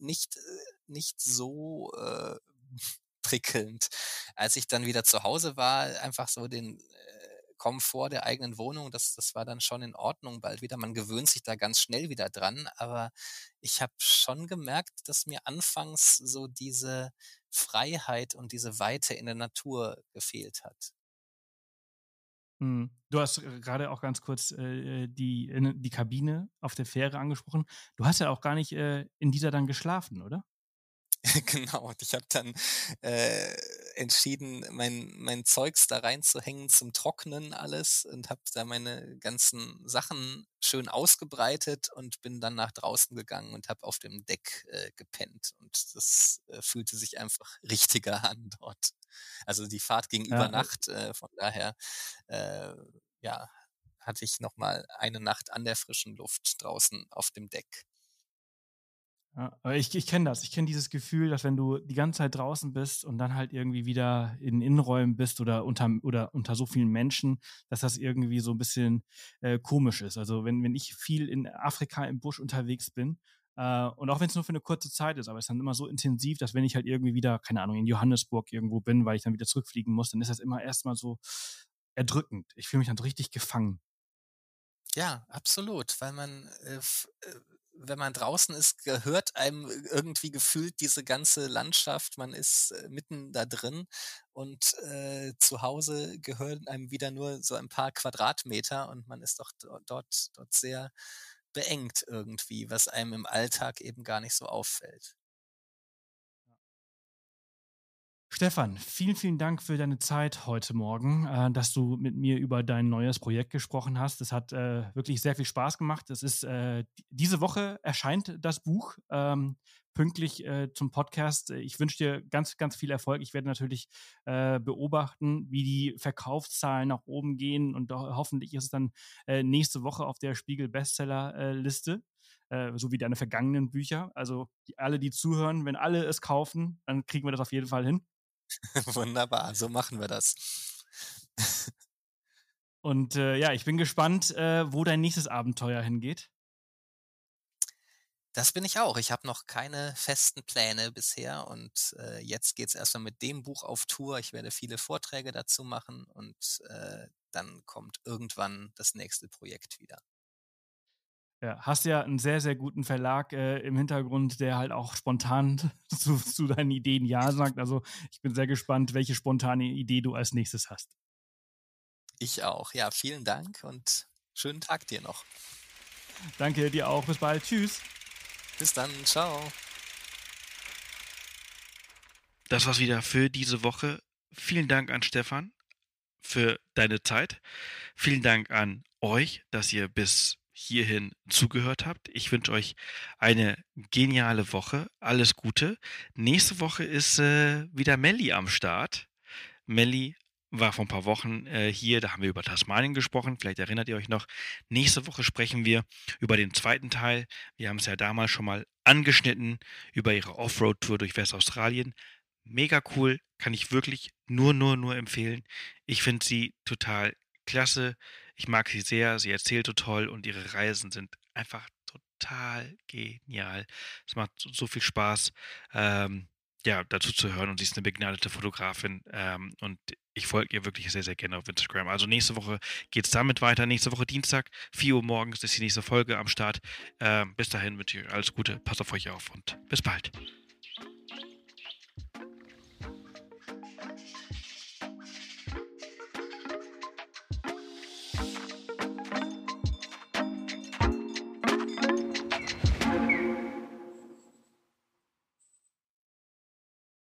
nicht, äh, nicht so äh, prickelnd. Als ich dann wieder zu Hause war, einfach so den äh, Komfort der eigenen Wohnung, das, das war dann schon in Ordnung bald wieder. Man gewöhnt sich da ganz schnell wieder dran, aber ich habe schon gemerkt, dass mir anfangs so diese Freiheit und diese Weite in der Natur gefehlt hat. Hm. Du hast äh, gerade auch ganz kurz äh, die, die Kabine auf der Fähre angesprochen. Du hast ja auch gar nicht äh, in dieser dann geschlafen, oder? genau, und ich habe dann äh, entschieden, mein, mein Zeugs da reinzuhängen zum Trocknen alles und habe da meine ganzen Sachen schön ausgebreitet und bin dann nach draußen gegangen und habe auf dem Deck äh, gepennt. Und das äh, fühlte sich einfach richtiger an dort. Also die Fahrt ging ja. über Nacht, äh, von daher äh, ja, hatte ich nochmal eine Nacht an der frischen Luft draußen auf dem Deck. Ja, aber ich, ich kenne das. Ich kenne dieses Gefühl, dass wenn du die ganze Zeit draußen bist und dann halt irgendwie wieder in Innenräumen bist oder unter, oder unter so vielen Menschen, dass das irgendwie so ein bisschen äh, komisch ist. Also wenn, wenn ich viel in Afrika im Busch unterwegs bin, Äh, und auch wenn es nur für eine kurze Zeit ist, aber es ist dann immer so intensiv, dass wenn ich halt irgendwie wieder, keine Ahnung, in Johannesburg irgendwo bin, weil ich dann wieder zurückfliegen muss, dann ist das immer erstmal so erdrückend. Ich fühle mich dann so richtig gefangen. Ja, absolut, weil man, äh, äh, wenn man draußen ist, gehört einem irgendwie gefühlt diese ganze Landschaft. Man ist äh, mitten da drin und äh, zu Hause gehören einem wieder nur so ein paar Quadratmeter und man ist doch dort, dort sehr beengt irgendwie, was einem im Alltag eben gar nicht so auffällt. Stefan, vielen, vielen Dank für deine Zeit heute Morgen, äh, dass du mit mir über dein neues Projekt gesprochen hast. Es hat äh, wirklich sehr viel Spaß gemacht. Es ist äh, diese Woche erscheint das Buch ähm, pünktlich äh, zum Podcast. Ich wünsche dir ganz, ganz viel Erfolg. Ich werde natürlich äh, beobachten, wie die Verkaufszahlen nach oben gehen und hoffentlich ist es dann äh, nächste Woche auf der Spiegel Bestseller Liste so wie deine vergangenen Bücher. Also die, alle, die zuhören, wenn alle es kaufen, dann kriegen wir das auf jeden Fall hin. Wunderbar, so machen wir das. Und äh, ja, ich bin gespannt, äh, wo dein nächstes Abenteuer hingeht. Das bin ich auch. Ich habe noch keine festen Pläne bisher und äh, jetzt geht es erstmal mit dem Buch auf Tour. Ich werde viele Vorträge dazu machen und äh, dann kommt irgendwann das nächste Projekt wieder. Ja, hast ja einen sehr, sehr guten Verlag äh, im Hintergrund, der halt auch spontan zu, zu, deinen Ideen Ja sagt. Also ich bin sehr gespannt, welche spontane Idee du als nächstes hast. Ich auch. Ja, vielen Dank und schönen Tag dir noch. Danke dir auch. Bis bald. Tschüss. Bis dann. Ciao. Das war's wieder für diese Woche. Vielen Dank an Stefan für deine Zeit. Vielen Dank an euch, dass ihr bis hierhin zugehört habt. Ich wünsche euch eine geniale Woche. Alles Gute. Nächste Woche ist äh, wieder Melli am Start. Melli war vor ein paar Wochen äh, hier, da haben wir über Tasmanien gesprochen. Vielleicht erinnert ihr euch noch. Nächste Woche sprechen wir über den zweiten Teil. Wir haben es ja damals schon mal angeschnitten über ihre Offroad-Tour durch Westaustralien. Mega cool, kann ich wirklich nur, nur, nur empfehlen. Ich finde sie total klasse. Ich mag sie sehr, sie erzählt so toll und ihre Reisen sind einfach total genial. Es macht so viel Spaß, ähm, ja, dazu zu hören und sie ist eine begnadete Fotografin ähm, und ich folge ihr wirklich sehr, sehr gerne auf Instagram. Also nächste Woche geht es damit weiter. Nächste Woche Dienstag, 4 Uhr morgens ist die nächste Folge am Start. Ähm, bis dahin wünsche ich euch alles Gute, passt auf euch auf und bis bald.